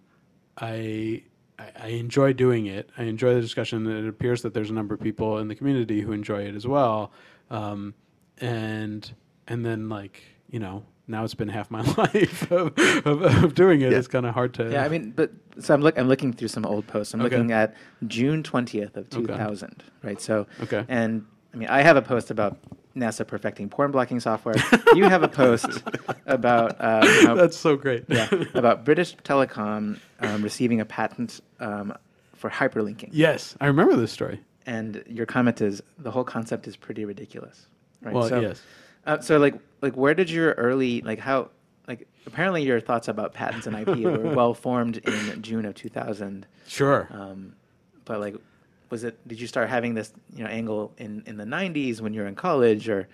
Speaker 1: I I I enjoy doing it. I enjoy the discussion. It appears that there's a number of people in the community who enjoy it as well. Um, and and then like you know now it's been half my life of, of, of doing it.
Speaker 3: Yeah.
Speaker 1: It's kind of hard to.
Speaker 4: Yeah, I mean, but so I'm look. I'm looking through some old posts. I'm
Speaker 1: Okay.
Speaker 4: looking at June 20th of
Speaker 1: Okay.
Speaker 4: 2000. Right. So.
Speaker 1: Okay.
Speaker 4: And I mean, I have a post about NASA perfecting porn blocking software. you have a post about um, how-
Speaker 1: that's so great.
Speaker 4: yeah, about British Telecom um, receiving a patent um, for hyperlinking.
Speaker 1: yes, I remember this story.
Speaker 4: And your comment is the whole concept is pretty ridiculous. Right.
Speaker 1: Well,
Speaker 4: so,
Speaker 1: yes.
Speaker 4: Uh, so like like where did your early like how like apparently your thoughts about patents and IP were well formed in June of 2000.
Speaker 1: Sure.
Speaker 4: Um, but like, was it? Did you start having this you know angle in in the 90s when you were in college or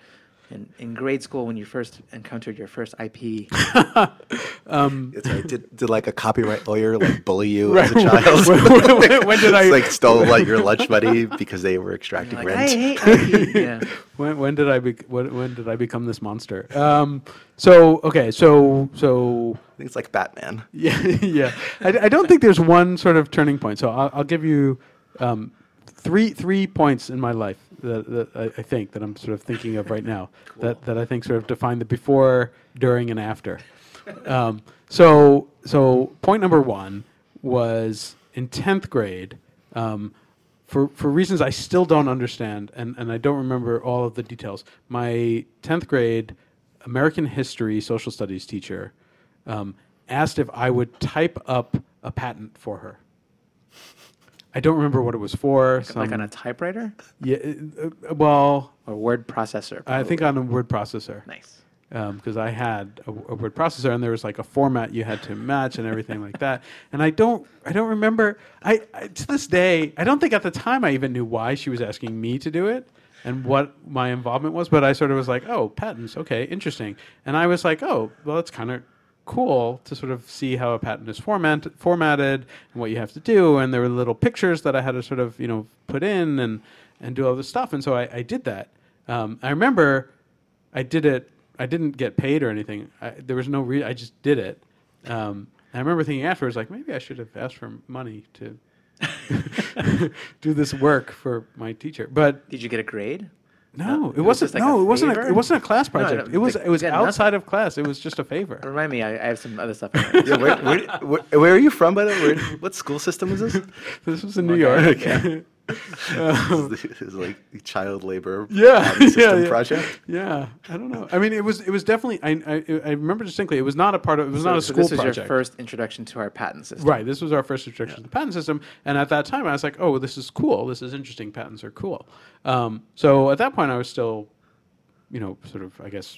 Speaker 4: in, in grade school when you first encountered your first IP?
Speaker 3: It's like, did, did like a copyright lawyer like bully you
Speaker 1: Right.
Speaker 3: as a child?
Speaker 1: When- when- when did I-
Speaker 3: like stole like your lunch money because they were extracting
Speaker 4: like,
Speaker 3: rent?
Speaker 4: I hate IP. yeah.
Speaker 1: when, when did I be, when, when did I become this monster? Um, so okay, so so
Speaker 3: I think it's like Batman.
Speaker 1: Yeah, yeah. I, I don't think there's one sort of turning point. So I'll, I'll give you um, three three points in my life that, that I, I think that I'm sort of thinking of right now that, that I think sort of define the before, during, and after. Um, so so point number one was in tenth grade. Um, for, for reasons I still don't understand, and, and I don't remember all of the details, my 10th grade American history social studies teacher um, asked if I would type up a patent for her. I don't remember what it was for.
Speaker 4: like
Speaker 1: some-
Speaker 4: on a typewriter
Speaker 1: yeah, uh, well,
Speaker 4: a word processor.
Speaker 1: I think on a word processor
Speaker 4: Nice.
Speaker 1: because I had a, a word processor and there was like a format you had to match and everything like that. And I don't, I don't remember. I, I to this day, I don't think at the time I even knew why she was asking me to do it and what my involvement was. But I sort of was like, oh, patents, okay, interesting. And I was like, oh, well, that's kind of cool to sort of see how a patent is format, formatted and what you have to do. And there were little pictures that I had to sort of you know put in and and do all this stuff. And so I, I did that. Um, I remember I did it. I didn't get paid or anything. I, there was no reason. I just did it. Um, and I remember thinking afterwards, like maybe I should have asked for money to do this work for my teacher. But
Speaker 4: Did you get a grade?
Speaker 1: No, it
Speaker 4: it was
Speaker 1: wasn't.
Speaker 4: just like
Speaker 1: no,
Speaker 4: a
Speaker 1: it wasn't. A, it wasn't a class
Speaker 4: No, no,
Speaker 1: project. it was. It was
Speaker 4: yeah, nothing.
Speaker 1: outside of class. It was just a favor.
Speaker 4: Remind me, I, I have some other stuff.
Speaker 3: Yeah, where, where, where, where are you from, by the way? What school system is this?
Speaker 1: This was in New
Speaker 4: Okay,
Speaker 1: York.
Speaker 3: this is like child labor
Speaker 1: Yeah,
Speaker 3: um, system
Speaker 1: yeah, yeah.
Speaker 3: project.
Speaker 1: Yeah, I don't know. I mean, it was. It was definitely. I. I, I remember distinctly. It was not a part of. It was
Speaker 4: so,
Speaker 1: not a
Speaker 4: so
Speaker 1: school
Speaker 4: this was
Speaker 1: project.
Speaker 4: your first introduction to our patent system.
Speaker 1: Right. This was our first introduction to the patent system, and at that time, I was like, "Oh, this is cool. This is interesting. Patents are cool." Um, so at that point, I was still, you know, sort of, I guess,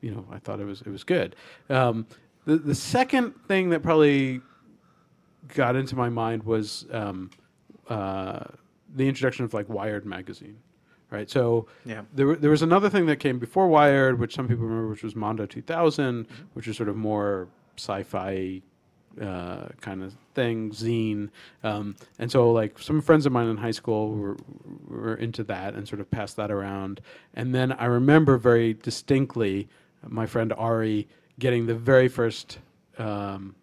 Speaker 1: you know, I thought it was it was good. Um, the the second thing that probably got into my mind was um, uh, the introduction of like Wired magazine. Right. So
Speaker 4: Yeah.
Speaker 1: there, there was another thing that came before Wired, which some people remember, which was Mondo 2000, which was sort of more sci-fi uh, kind of thing, zine. Um, and so, like, some friends of mine in high school were, were into that and sort of passed that around. And then I remember very distinctly my friend Ari getting the very first um,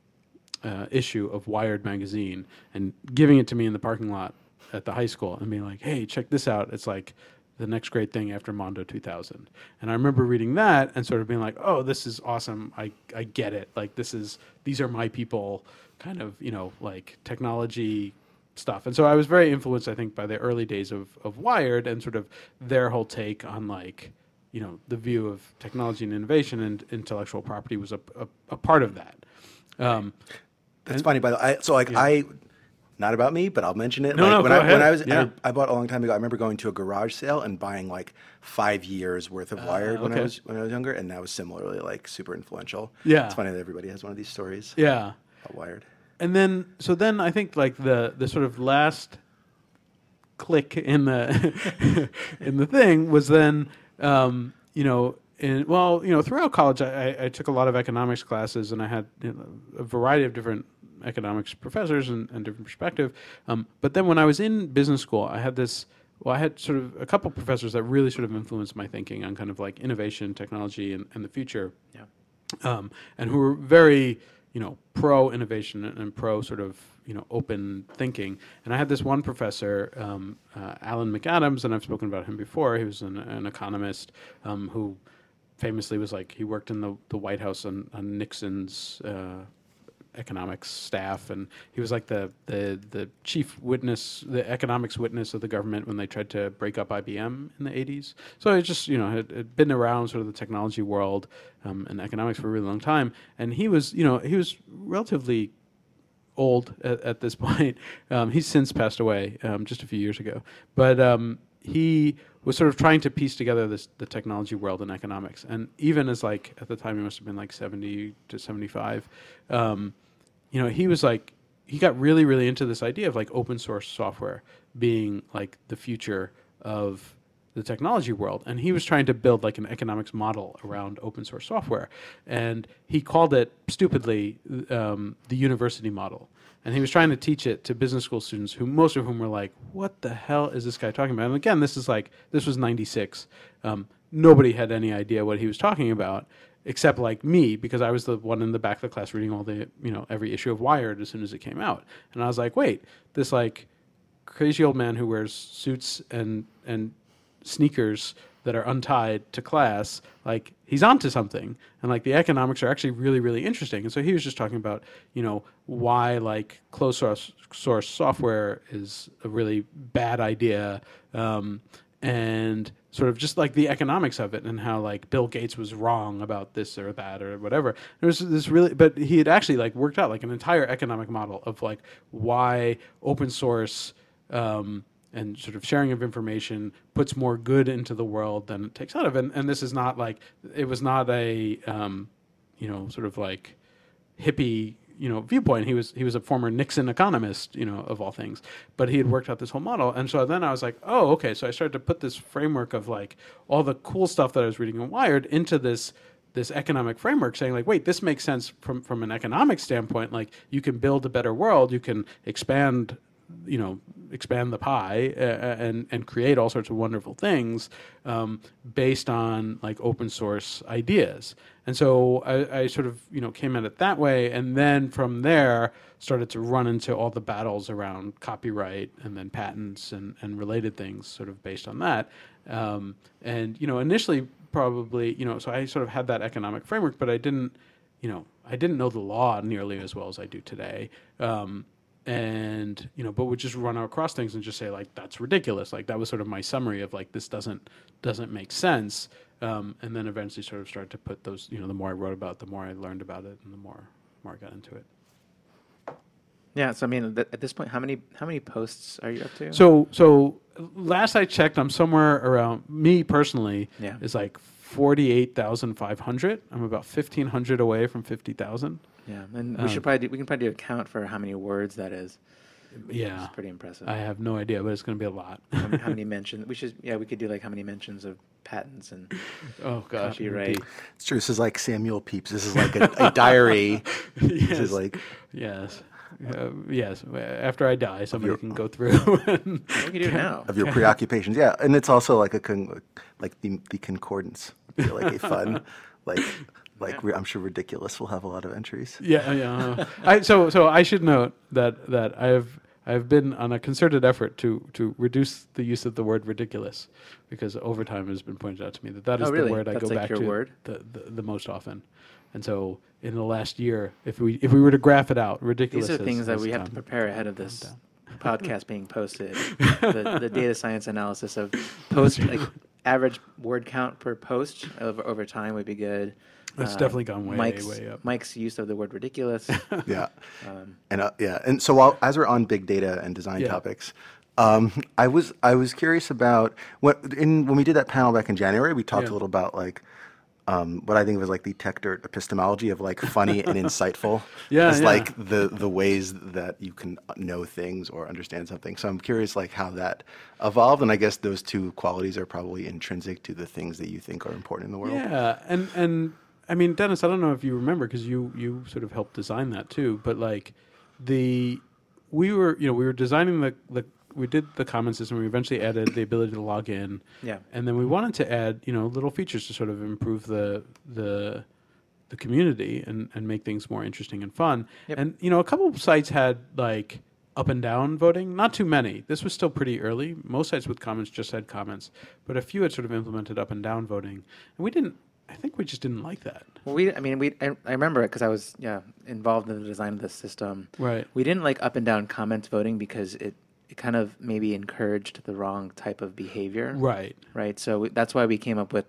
Speaker 1: uh, issue of Wired magazine and giving it to me in the parking lot at the high school and being like, "Hey, check this out! It's like the next great thing after Mondo 2000." And I remember reading that and sort of being like, "Oh, this is awesome! I I get it! Like this is these are my people!" Kind of you know like technology stuff. And so I was very influenced, I think, by the early days of of Wired and sort of their whole take on like you know the view of technology and innovation and intellectual property was a a, a part of that. Um,
Speaker 3: That's funny, by the way. I, so like I, not about me, but I'll mention it.
Speaker 1: No,
Speaker 3: like
Speaker 1: no,
Speaker 3: when
Speaker 1: go
Speaker 3: I when. I was
Speaker 1: Yeah.
Speaker 3: I, I bought a long time ago. I remember going to a garage sale and buying like five years worth of Wired when I
Speaker 1: Ah,
Speaker 3: was when I was younger, and that was similarly like super influential.
Speaker 1: Yeah.
Speaker 3: it's funny that everybody has one of these stories
Speaker 1: yeah.
Speaker 3: about Wired.
Speaker 1: and then so then I think like the the sort of last click in the in the thing was then um, you know and well, you know, throughout college, I, I, I took a lot of economics classes, and I had you know, a variety of different economics professors and, and different perspective. Um, but then when I was in business school, I had this. Well, I had sort of a couple professors that really sort of influenced my thinking on kind of like innovation, technology, and, and the future
Speaker 4: Yeah.
Speaker 1: um, and who were very, you know, pro innovation and, and pro sort of, you know, open thinking. And I had this one professor, um, uh, Alan McAdams, and I've spoken about him before. He was an, an economist um, who famously was like he worked in the, the White House on, on Nixon's. Uh, economics staff and he was like the, the the chief witness the economics witness of the government when they tried to break up IBM in the 80s so it just you know had, had been around sort of the technology world um, and economics for a really long time. And he was you know he was relatively old at, at this point. Um, he's since passed away um, just a few years ago. But um, he was sort of trying to piece together this the technology world and economics. And even as like at the time he must have been like 70 to 75 um, you know, he was like, he got really, really into this idea of like open source software being like the future of the technology world. And he was trying to build like an economics model around open source software. And he called it stupidly um, the university model. And he was trying to teach it to business school students, who most of whom were like, "What the hell is this guy talking about?" And again, this is like this was '96. Um, nobody had any idea what he was talking about except like me because I was the one in the back of the class reading all the you know every issue of Wired as soon as it came out, and I was like, wait, this like crazy old man who wears suits and and sneakers that are untied to class, like he's onto something, and like the economics are actually really really interesting. And so he was just talking about you know why like closed source source software is a really bad idea. Um, and sort of just like the economics of it and how like Bill Gates was wrong about this or that or whatever. There was this really, but he had actually like worked out like an entire economic model of like why open source um, and sort of sharing of information puts more good into the world than it takes out of. And, and this is not like it was not a um, you know sort of like hippie you know viewpoint. He was he was a former Nixon economist, you know, of all things. But he had worked out this whole model, and so then I was like, oh, okay. So I started to put this framework of like all the cool stuff that I was reading in Wired into this this economic framework saying like wait this makes sense from from an economic standpoint like you can build a better world you can expand you know expand the pie uh, and and create all sorts of wonderful things um, based on like open source ideas. And so I, I, sort of you know came at it that way and then from there started to run into all the battles around copyright and then patents and, and related things sort of based on that. Um, and you know initially probably you know so i sort of had that economic framework but i didn't you know i didn't know the law nearly as well as i do today. Um, and you know but would just run across things and just say like that's ridiculous like that was sort of my summary of like this doesn't doesn't make sense um, and then eventually sort of started to put those you know the more i wrote about it the more i learned about it and the more more i got into it
Speaker 4: Yeah. So I mean, th- at this point, how many how many posts are you up to?
Speaker 1: so so last i checked i'm somewhere around me personally
Speaker 4: Yeah.
Speaker 1: is like 48500 i'm about 1500 away from 50000
Speaker 4: yeah, and we
Speaker 1: um,
Speaker 4: should probably do, we can probably do a count for how many words that is.
Speaker 1: yeah
Speaker 4: It's pretty impressive.
Speaker 1: i have no idea but it's going to be a lot
Speaker 4: how, many, how many mentions? We should yeah, we could do like how many mentions of patents and
Speaker 1: oh gosh it would be-
Speaker 4: copyright.
Speaker 3: It's true. This is like Samuel Pepys. This is like a, a diary. This is like
Speaker 1: Yes. Uh, yes. After I die, somebody
Speaker 3: your-
Speaker 1: can go through. and
Speaker 4: We can do it now.
Speaker 3: of your preoccupations. Yeah, and it's also like a con- like the the concordance. like a fun, like like re- I'm sure ridiculous will have a lot of entries.
Speaker 1: yeah, yeah. uh, I, so, so I should note that that I have I have been on a concerted effort to to reduce the use of the word ridiculous, because over time it has been pointed out to me that that is
Speaker 4: Oh, really?
Speaker 1: the word I go
Speaker 4: like
Speaker 1: back
Speaker 4: your
Speaker 1: to
Speaker 4: word?
Speaker 1: The, the the most often. And so, in the last year, if we if we were to graph it out, ridiculous.
Speaker 4: These are
Speaker 1: has-
Speaker 4: things that we have to prepare ahead of this
Speaker 1: down.
Speaker 4: podcast being posted. the, the data science analysis of post like average word count per post over, over time would be good. Uh,
Speaker 1: That's definitely gone way,
Speaker 4: Mike's,
Speaker 1: way up.
Speaker 4: Mike's use of the word ridiculous.
Speaker 3: Yeah,
Speaker 4: um,
Speaker 3: and uh, yeah, and so while as we're on big data and design
Speaker 1: Yeah.
Speaker 3: topics. Um, I was I was curious about what in when we did that panel back in January. We talked
Speaker 1: Yeah.
Speaker 3: a little about like um, what I think was like the TechDirt epistemology of like funny and insightful.
Speaker 1: Yeah,
Speaker 3: as
Speaker 1: yeah.
Speaker 3: like the the ways that you can know things or understand something. So I'm curious like how that evolved, and I guess those two qualities are probably intrinsic to the things that you think are important in the world.
Speaker 1: Yeah, and and I mean, Dennis, I don't know if you remember because you you sort of helped design that too. But like the we were you know we were designing the the we did the comment system. We eventually added the ability to log in.
Speaker 4: Yeah.
Speaker 1: and then we wanted to add you know little features to sort of improve the the the community and and make things more interesting and fun.
Speaker 4: Yep.
Speaker 1: And you know, a couple of sites had like up and down voting. Not too many. This was still pretty early. Most sites with comments just had comments, but a few had sort of implemented up and down voting, and we didn't. I think we just didn't like that.
Speaker 4: Well, we, I mean, we, I, I remember it because I was, yeah, involved in the design of this system.
Speaker 1: Right.
Speaker 4: We didn't like up and down comments voting because it, it kind of maybe encouraged the wrong type of behavior.
Speaker 1: Right.
Speaker 4: Right. So we, that's why we came up with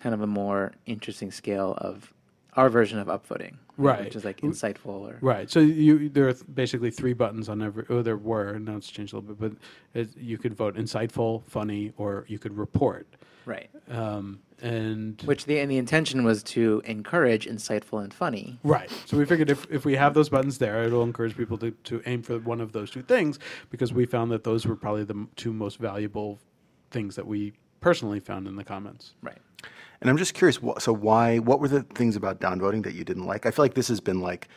Speaker 4: kind of a more interesting scale of our version of upvoting.
Speaker 1: Right.
Speaker 4: Which is like insightful or.
Speaker 1: Right. So you there are basically three buttons on every. Oh, there were. Now it's changed a little bit, but it, you could vote insightful, funny, or you could report.
Speaker 4: Right.
Speaker 1: Um, and
Speaker 4: Which the, and the intention was to encourage insightful and funny.
Speaker 1: Right. So we figured if, if we have those buttons there, it'll encourage people to, to aim for one of those two things because we found that those were probably the two most valuable things that we personally found in the comments.
Speaker 4: Right.
Speaker 3: And I'm just curious. wh- So why? What were the things about downvoting that you didn't like? I feel like this has been like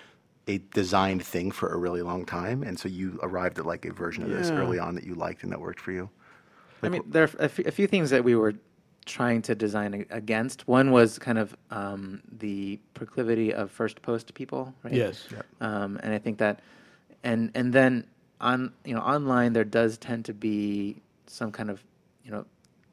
Speaker 3: a designed thing for a really long time, and so you arrived at like a version of this
Speaker 1: Yeah.
Speaker 3: early on that you liked and that worked for you.
Speaker 4: I mean, there are a few, things that we were trying to design a- against. One was kind of um, the proclivity of first post people, right?
Speaker 1: Yes.
Speaker 4: Um, and I think that, and and then on you know online there does tend to be some kind of you know,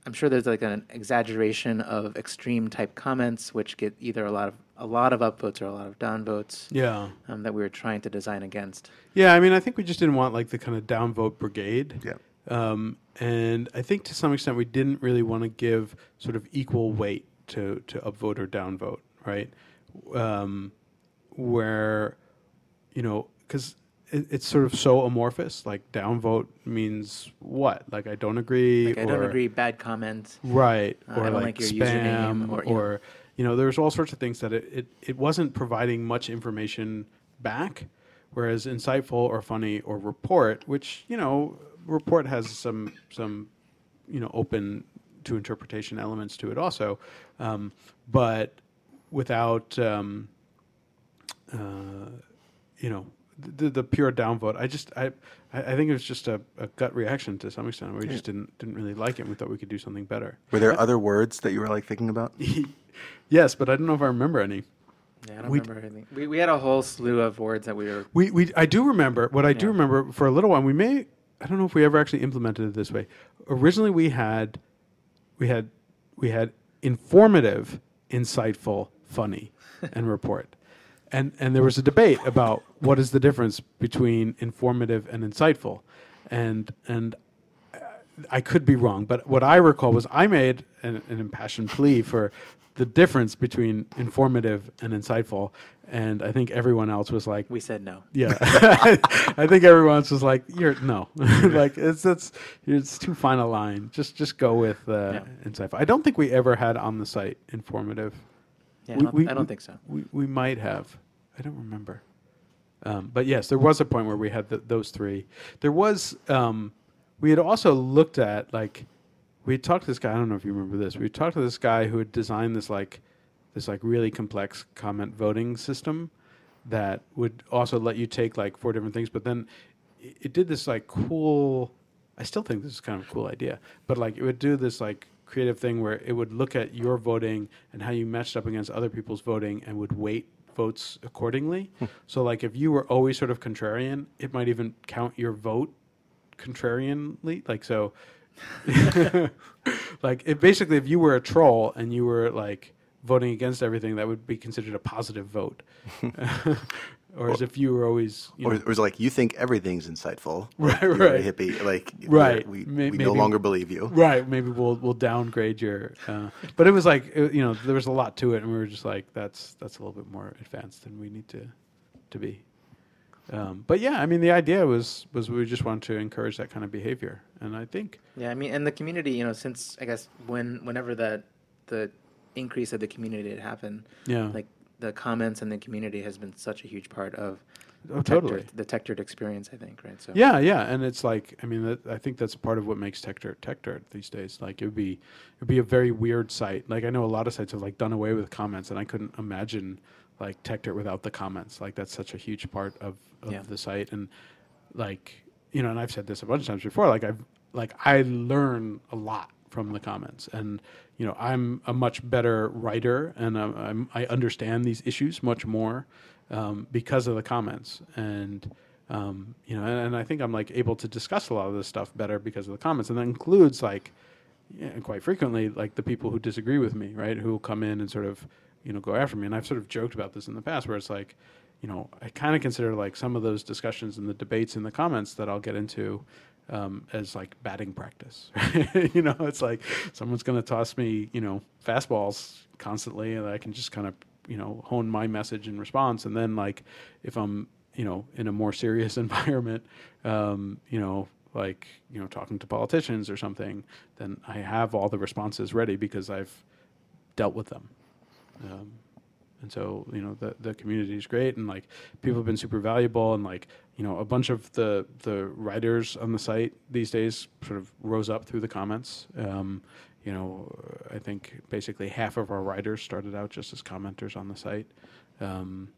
Speaker 4: I'm sure there's like an exaggeration of extreme type comments which get either a lot of a lot of upvotes or a lot of downvotes.
Speaker 1: Yeah.
Speaker 4: Um, that we were trying to design against.
Speaker 1: Yeah. I mean, I think we just didn't want like the kind of downvote brigade.
Speaker 3: Yeah.
Speaker 1: Um, and I think to some extent we didn't really want to give sort of equal weight to, to upvote or downvote, right? Um, where, you know, because it, it's sort of so amorphous. Like downvote means what? Like I don't agree.
Speaker 4: Like I don't
Speaker 1: or-
Speaker 4: agree, bad comment.
Speaker 1: Right.
Speaker 4: Uh,
Speaker 1: or
Speaker 4: I don't
Speaker 1: like,
Speaker 4: like your
Speaker 1: spam
Speaker 4: username, or,
Speaker 1: or,
Speaker 4: you
Speaker 1: you,
Speaker 4: know.
Speaker 1: know. there's all sorts of things that it, it, it wasn't providing much information back. Whereas insightful or funny or report, which, you know, report has some some, you know, open to interpretation elements to it also. Um, but without um, uh, you know, the, the pure downvote. I just I I I think it was just a, a gut reaction to some extent. We just didn't didn't really like it. and We thought we could do something better.
Speaker 3: Were there other words that you were like thinking about?
Speaker 1: yes, but I don't know if I remember any.
Speaker 4: Yeah, I don't
Speaker 1: We-
Speaker 4: remember anything. We, we had a whole slew of words that we were.
Speaker 1: We we I do remember what I do remember for a little while. We may I don't know if we ever actually implemented it this way. Originally, we had we had we had informative, insightful, funny, and report. And, and there was a debate about what is the difference between informative and insightful, and and I could be wrong, but what I recall was I made an, an impassioned plea for the difference between informative and insightful, and I think everyone else was like,
Speaker 4: We said no.
Speaker 1: yeah, I think everyone else was like, "You're no, like it's it's it's too fine a line. Just just go with uh, insightful." I don't think we ever had on the site informative.
Speaker 4: Yeah,
Speaker 1: We-
Speaker 4: I, don't,
Speaker 1: we-
Speaker 4: I don't think so.
Speaker 1: We we might have. I don't remember. Um, but yes, there was a point where we had th those three. There was. Um, we had also looked at like we talked to this guy. I don't know if you remember this. We talked to this guy who had designed this like this like really complex comment voting system that would also let you take like four different things. But then it, it did this like cool. I still think this is kind of a cool idea, but like it would do this like creative thing where it would look at your voting and how you matched up against other people's voting and would weight votes accordingly. Hmm. so like if you were always sort of contrarian, it might even count your vote contrarianly. Like so like it basically if you were a troll and you were like voting against everything that would be considered a positive vote. or as if you were always you
Speaker 3: Or,
Speaker 1: know,
Speaker 3: or was it like you think everything's insightful?
Speaker 1: Right,
Speaker 3: You're a
Speaker 1: right.
Speaker 3: hippie. Like
Speaker 1: Right.
Speaker 3: We,
Speaker 1: May-
Speaker 3: we no longer believe you.
Speaker 1: Right. Maybe we'll we'll downgrade your. Uh, but it was like uh, you know there was a lot to it, and we were just like that's that's a little bit more advanced than we need to to be. Um, but yeah, I mean the idea was was we just wanted to encourage that kind of behavior, and I think
Speaker 4: Yeah, I mean, and the community, you know, since I guess when whenever that the increase of the community had happened.
Speaker 1: Yeah.
Speaker 4: Like the comments and the community has been such a huge part of
Speaker 1: Oh,
Speaker 4: Tech
Speaker 1: totally.
Speaker 4: The TechDirt experience. I think right. So
Speaker 1: Yeah, yeah, and it's like I mean, that, I think that's part of what makes TechDirt Tech Dirt these days. Like it would be, it would be a very weird site. Like I know a lot of sites have like done away with comments, and I couldn't imagine like TechDirt without the comments. Like that's such a huge part of, of
Speaker 4: Yeah.
Speaker 1: the site, and like you know, and I've said this a bunch of times before. Like I've like I learn a lot from the comments, and you know, I'm a much better writer, and I'm, I'm I understand these issues much more um, because of the comments, and um, you know, and, and I think I'm like able to discuss a lot of this stuff better because of the comments, and that includes like, yeah, quite frequently, like the people who disagree with me, right, who will come in and sort of, you know, go after me, and I've sort of joked about this in the past, where it's like, you know, I kind of consider like some of those discussions and the debates in the comments that I'll get into um, as like batting practice. you know, it's like someone's going to toss me, you know, fastballs constantly, and I can just kind of, you know, hone my message in response. And then like if I'm, you know, in a more serious environment, um, you know, like you know, talking to politicians or something, then I have all the responses ready because I've dealt with them. Um, and so you know the the community is great and like people have been super valuable and like you know a bunch of the the writers on the site these days sort of rose up through the comments um, you know i think basically half of our writers started out just as commenters on the site um,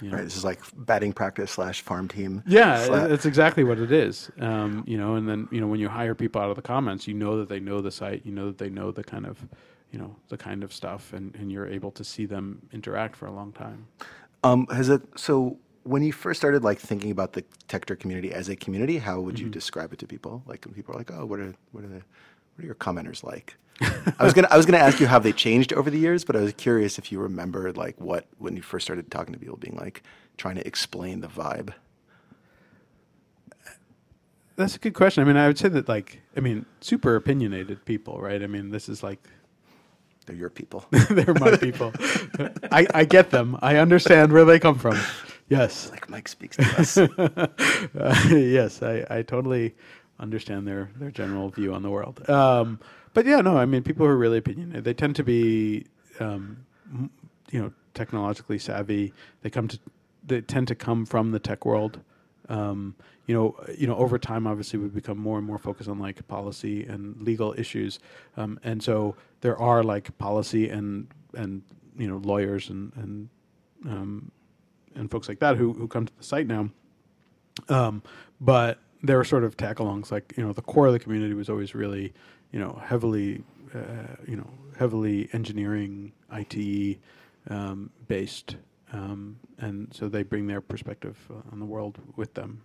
Speaker 1: you know,
Speaker 3: Right, this is like batting practice slash farm team.
Speaker 1: yeah, it's exactly what it is. Um, you know, and then you know when you hire people out of the comments, you know that they know the site, you know that they know the kind of, you know, the kind of stuff, and, and you're able to see them interact for a long time.
Speaker 3: Um, has it so when you first started like thinking about the TechDirt community as a community, how would
Speaker 1: Mm-hmm.
Speaker 3: you describe it to people? Like when people are like, "Oh, what are what are the what are your commenters like?" I was gonna I was gonna ask you how they changed over the years, but I was curious if you remember like what when you first started talking to people, being like trying to explain the vibe.
Speaker 1: That's a good question. I mean, I would say that like, I mean, super opinionated people, right? I mean, this is like
Speaker 3: They're your people.
Speaker 1: they're my people. I, I get them. I understand where they come from. Yes.
Speaker 3: like Mike speaks to us.
Speaker 1: Uh, yes, I, I totally understand their, their general view on the world. Um, but yeah, no, I mean, people who are really opinionated, they tend to be, um, you know, technologically savvy. They come to, they tend to come from the tech world. Um, you know, you know, over time, obviously, we've become more and more focused on like policy and legal issues, um, and so there are like policy and and you know lawyers and and um, and folks like that who who come to the site now. Um, but there were sort of tag-alongs, like you know, the core of the community was always really, you know, heavily, uh, you know, heavily engineering, IT um, based, um, and so they bring their perspective uh, on the world with them.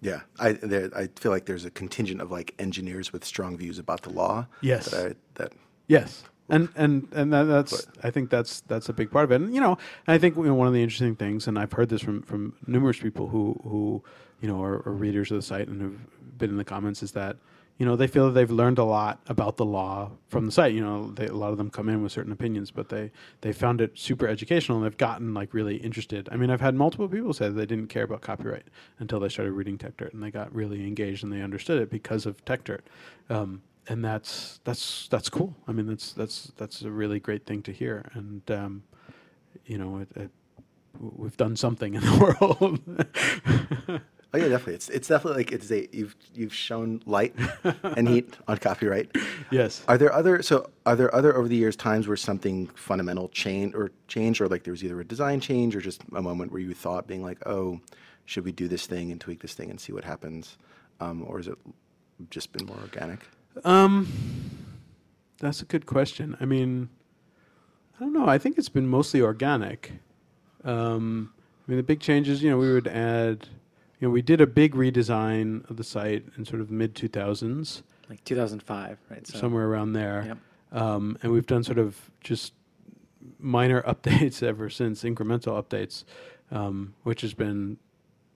Speaker 3: Yeah, I there, I feel like there's a contingent of like engineers with strong views about the law.
Speaker 1: Yes.
Speaker 3: that, I, that
Speaker 1: Yes, and and and that, that's I think that's that's a big part of it. And you know, I think you know, one of the interesting things, and I've heard this from from numerous people who who you know are, are readers of the site and have been in the comments, is that you know they feel that they've learned a lot about the law from the site. You know, they, a lot of them come in with certain opinions, but they they found it super educational and they've gotten like really interested. I mean, I've had multiple people say they didn't care about copyright until they started reading TechDirt, and they got really engaged and they understood it because of TechDirt. Um, and that's that's that's cool. I mean, that's that's that's a really great thing to hear, and um, you know, it, it, we've done something in the world.
Speaker 3: Oh yeah, definitely. It's it's definitely like it's a you've you've shown light and heat on copyright.
Speaker 1: yes.
Speaker 3: Are there other so are there other over the years times where something fundamental changed or changed or like there was either a design change or just a moment where you thought being like, oh, should we do this thing and tweak this thing and see what happens, um, or has it just been more organic?
Speaker 1: Um, that's a good question. I mean, I don't know. I think it's been mostly organic. Um, I mean, the big changes, you know, we would add, you know, we did a big redesign of the site in sort of mid 2000s,
Speaker 4: like 2005, right? So
Speaker 1: somewhere around there.
Speaker 4: Yep.
Speaker 1: Um, and we've done sort of just minor updates ever since, incremental updates, um, which has been,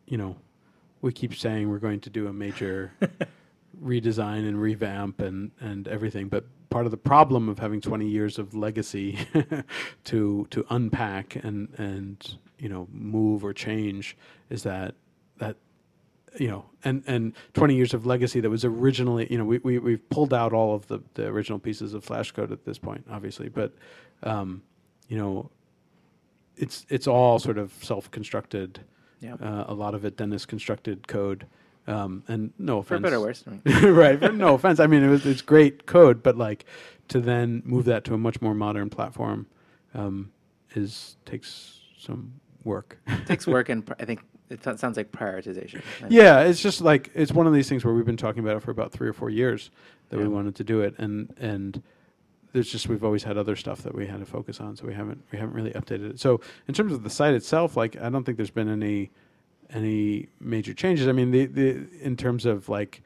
Speaker 1: you know, we keep saying we're going to do a major redesign and revamp and, and everything. But part of the problem of having 20 years of legacy to to unpack and and you know move or change is that that you know, and and 20 years of legacy that was originally, you know, we we we've pulled out all of the the original pieces of Flash code at this point, obviously, but um, you know, it's it's all sort of self-constructed.
Speaker 4: Yeah.
Speaker 1: Uh, a lot of it Dennis constructed code. Um, and no offense.
Speaker 4: For better or worse.
Speaker 1: Right. But no offense. I mean, it was it's great code, but like to then move that to a much more modern platform um, is takes some work.
Speaker 4: it takes work and pr- I think it so- sounds like prioritization.
Speaker 1: Yeah, it's just like it's one of these things where we've been talking about it for about three or four years that we wanted to do it, and and there's just we've always had other stuff that we had to focus on, so we haven't we haven't really updated it. So in terms of the site itself, like I don't think there's been any any major changes. I mean, the the in terms of like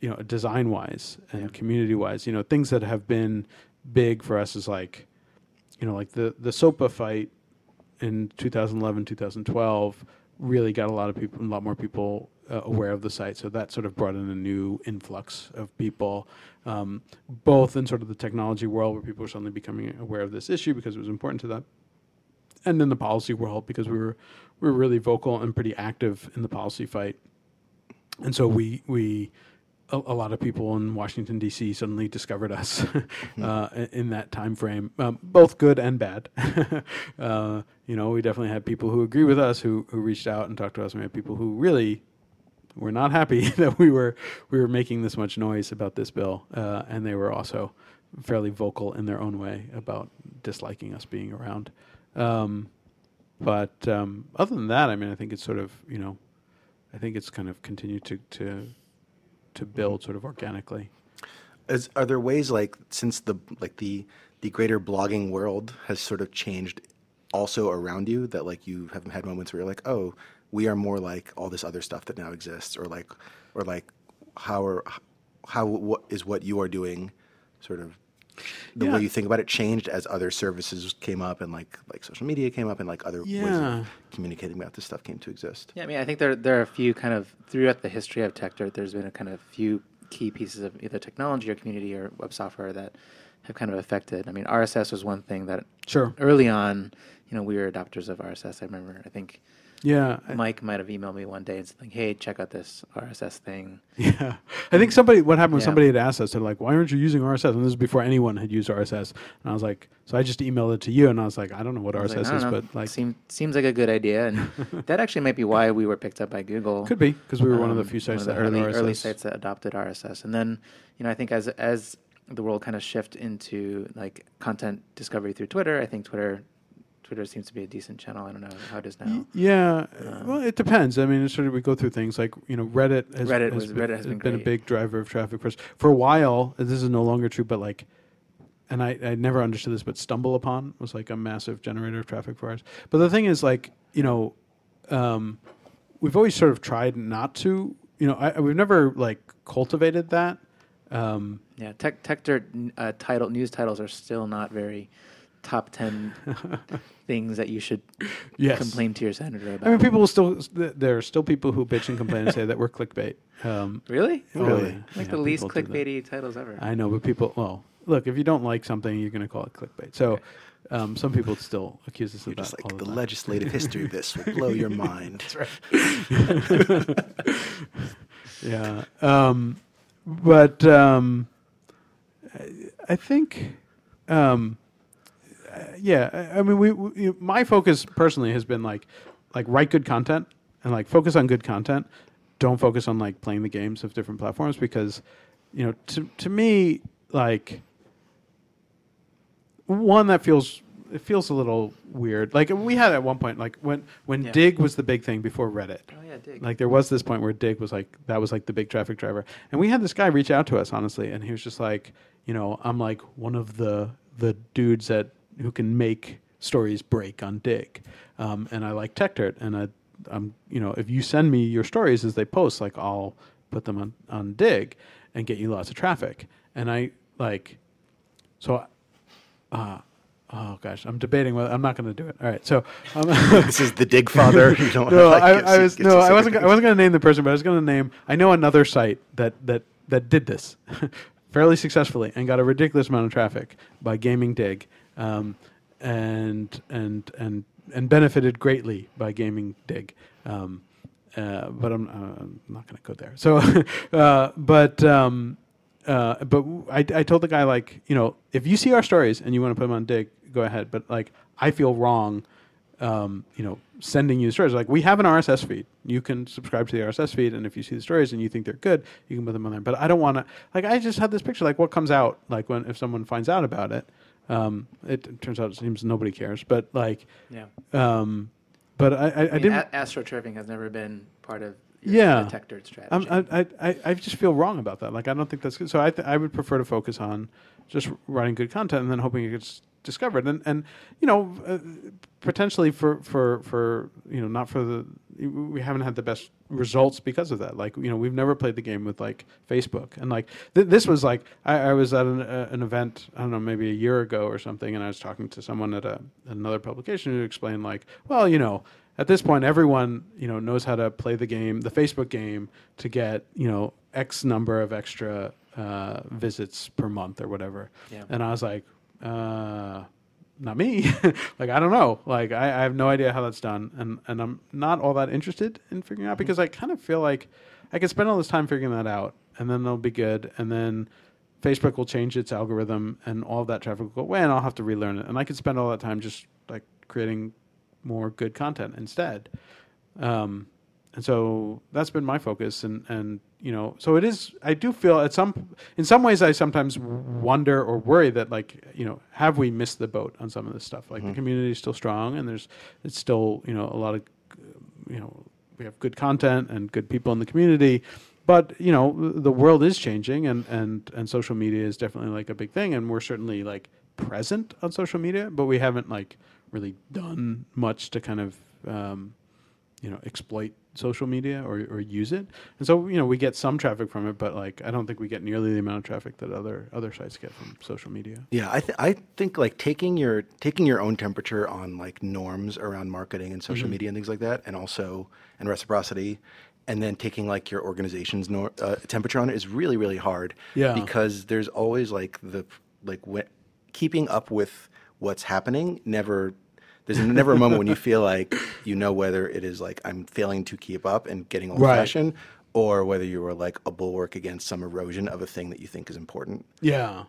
Speaker 1: you know design wise and
Speaker 4: Yeah.
Speaker 1: community wise, you know things that have been big for us is like you know like the the SOPA fight in 2011 2012 really got a lot of people a lot more people uh, aware of the site. So that sort of brought in a new influx of people um, both in sort of the technology world where people were suddenly becoming aware of this issue because it was important to them and in the policy world because we were we were really vocal and pretty active in the policy fight. And so we we a, a lot of people in Washington D.C. suddenly discovered us uh, in that time frame, um, both good and bad. uh, you know, we definitely had people who agree with us who who reached out and talked to us. We had people who really were not happy that we were we were making this much noise about this bill, uh, and they were also fairly vocal in their own way about disliking us being around. Um, but um, other than that, I mean, I think it's sort of you know, I think it's kind of continued to to to build sort of organically.
Speaker 3: Are there ways like since the like the the greater blogging world has sort of changed also around you that like you have had moments where you're like oh we are more like all this other stuff that now exists or like or like how are how what is what you are doing sort of the
Speaker 1: Yeah.
Speaker 3: way you think about it changed as other services came up and like like social media came up and like other ways of communicating about this stuff came to exist.
Speaker 4: Yeah, I mean, I think there there are a few kind of throughout the history of TechDirt. There's been a kind of few key pieces of either technology or community or web software that have kind of affected. I mean, RSS was one thing that
Speaker 1: Sure.
Speaker 4: early on, you know, we were adopters of RSS. I remember, I think
Speaker 1: Yeah.
Speaker 4: Mike might have emailed me one day and said, like, "Hey, check out this RSS thing."
Speaker 1: Yeah, I think somebody. What happened was
Speaker 4: Yeah.
Speaker 1: somebody had asked us, they're like, "Why aren't you using RSS?" And this is before anyone had used RSS. And I was like, so I just emailed it to you, and I was like, I don't know what RSS
Speaker 4: like,
Speaker 1: is,
Speaker 4: know.
Speaker 1: but like,
Speaker 4: Seem, seems like a good idea, and that actually might be why we were picked up by Google.
Speaker 1: could be because we were one of the
Speaker 4: um,
Speaker 1: few sites that
Speaker 4: early early sites that adopted RSS. And then, you know, I think as as the world kind of shift into like content discovery through Twitter, I think Twitter Twitter seems to be a decent channel. I don't know how it is now.
Speaker 1: Yeah,
Speaker 4: Um,
Speaker 1: well, it depends. I mean, it's sort of we go through things like you know Reddit has
Speaker 4: Reddit
Speaker 1: has
Speaker 4: was- Reddit has been
Speaker 1: a big driver of traffic for us for a while. This is no longer true, but like, and I I never understood this, but StumbleUpon was like a massive generator of traffic for us. But the thing is, like, you know, um, we've always sort of tried not to. You know, I, I- we've never like cultivated that. Um,
Speaker 4: Yeah, Tech TechDirt uh, title news titles are still not very top ten things that you should
Speaker 1: Yes.
Speaker 4: complain to your senator about.
Speaker 1: I mean, people will still. There are still people who bitch and complain and say that we're clickbait. Um,
Speaker 4: really,
Speaker 1: oh,
Speaker 3: Really?
Speaker 1: yeah,
Speaker 4: like
Speaker 1: yeah,
Speaker 4: the least
Speaker 1: people do that.
Speaker 4: clickbaity titles ever.
Speaker 1: I know, but people. Well, look, if you don't like something, you're going to call it clickbait. So, um, some people still accuse us of
Speaker 3: You're
Speaker 1: that.
Speaker 3: just like the
Speaker 1: time.
Speaker 3: legislative history of this will blow your mind.
Speaker 1: Yeah. Um, but um, I, I think, um, yeah. I, mean, we, we my focus personally has been like, like write good content and like focus on good content. Don't focus on like playing the games of different platforms because, you know, to to me, like, one that feels it feels a little weird. Like we had at one point, like when when
Speaker 4: Yeah.
Speaker 1: Digg was the big thing before Reddit.
Speaker 4: oh yeah, Digg.
Speaker 1: Like there was this point where Digg was like that was like the big traffic driver, and we had this guy reach out to us honestly, and he was just like, you know, I'm like one of the the dudes that who can make stories break on Digg, um, and I like TechDirt and I, I'm you know if you send me your stories as they post, like I'll put them on on Digg, and get you lots of traffic, and I like, so. Uh, Oh gosh, I'm debating whether I'm not going to do it. All right, so um,
Speaker 3: this is the Digg father. You don't
Speaker 1: no,
Speaker 3: like,
Speaker 1: I, I was no, I wasn't. I wasn't going to name the person, but I was going to name. I know another site that that that did this fairly successfully and got a ridiculous amount of traffic by gaming Digg, um, and and and and benefited greatly by gaming Digg, um, uh, but I'm, uh, I'm not going to go there. So, uh, but um, uh, but w- I, I told the guy like you know if you see our stories and you want to put them on Digg, go ahead. But like I feel wrong, um, you know, sending you stories. Like we have an RSS feed. You can subscribe to the RSS feed, and if you see the stories and you think they're good, you can put them on there. But I don't want to. Like I just had this picture. Like what comes out? Like when if someone finds out about it, um, it, turns out it seems nobody cares. But like,
Speaker 4: Yeah.
Speaker 1: um, but I, I, I,
Speaker 4: I mean,
Speaker 1: didn't.
Speaker 4: a- astroturfing has never been part of your
Speaker 1: Yeah.
Speaker 4: detectored strategy.
Speaker 1: I'm, I, I, I, I just feel wrong about that. Like, I don't think that's good. So I, th- I would prefer to focus on just writing good content and then hoping it gets discovered. And, and you know, uh, potentially for, for, for, you know, not for the, we haven't had the best results because of that. Like, you know, we've never played the game with like Facebook. And like, th- this was like, I, I was at an, uh, an event, I don't know, maybe a year ago or something, and I was talking to someone at a, another publication who explained like, well, you know, at this point everyone you know knows how to play the game the facebook game to get you know x number of extra uh, visits per month or whatever
Speaker 4: Yeah.
Speaker 1: and i was like uh, not me. Like i don't know. Like I, I have no idea how that's done and and i'm not all that interested in figuring out because i kind of feel like i could spend all this time figuring that out and then they'll be good and then facebook will change its algorithm and all of that traffic will go away and i'll have to relearn it. And i could spend all that time just like creating more good content instead. Um, and so that's been my focus, and and you know, so it is. I do feel at some, in some ways, I sometimes wonder or worry that like you know, have we missed the boat on some of this stuff? Like the community is still strong, and there's it's still you know a lot of you know we have good content and good people in the community but you know the world is changing and and and social media is definitely like a big thing and we're certainly like present on social media but we haven't like really done much to kind of um, you know exploit social media or, or use it and so you know we get some traffic from it but like i don't think we get nearly the amount of traffic that other other sites get from social media
Speaker 3: Yeah, I, th- I think like taking your taking your own temperature on like norms around marketing and
Speaker 1: Mm-hmm.
Speaker 3: social media and things like that, and also and reciprocity, and then taking like your organization's nor- uh, temperature on it is really really hard.
Speaker 1: Yeah.
Speaker 3: because there's always like the like wh- keeping up with what's happening never. There's never a moment when you feel like you know whether it is like I'm failing to keep up and getting old
Speaker 1: Right.
Speaker 3: fashioned, or whether you are like a bulwark against some erosion of a thing that you think is important.
Speaker 1: Yeah.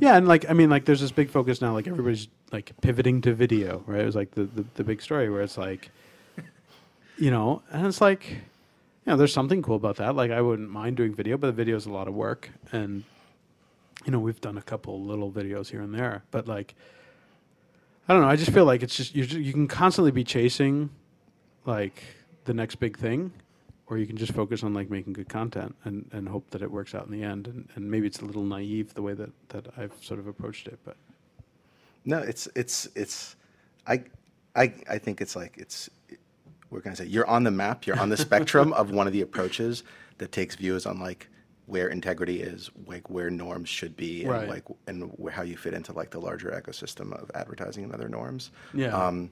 Speaker 1: Yeah, and like I mean, like there's this big focus now, like everybody's like pivoting to video, right? It was like the, the, the big story where it's like you know, and it's like you know, there's something cool about that. Like I wouldn't mind doing video, but the video is a lot of work and you know, we've done a couple little videos here and there, but like I don't know, I just feel like it's just you you can constantly be chasing like the next big thing or you can just focus on like making good content and, and hope that it works out in the end. And, and maybe it's a little naive the way that, that I've sort of approached it but
Speaker 3: No, it's it's it's I I I think it's like it's we're gonna say? You're on the map, you're on the spectrum of one of the approaches that takes views on like where integrity is, like where norms should be, and
Speaker 1: Right.
Speaker 3: like and how you fit into like the larger ecosystem of advertising and other norms.
Speaker 1: Yeah.
Speaker 3: Um,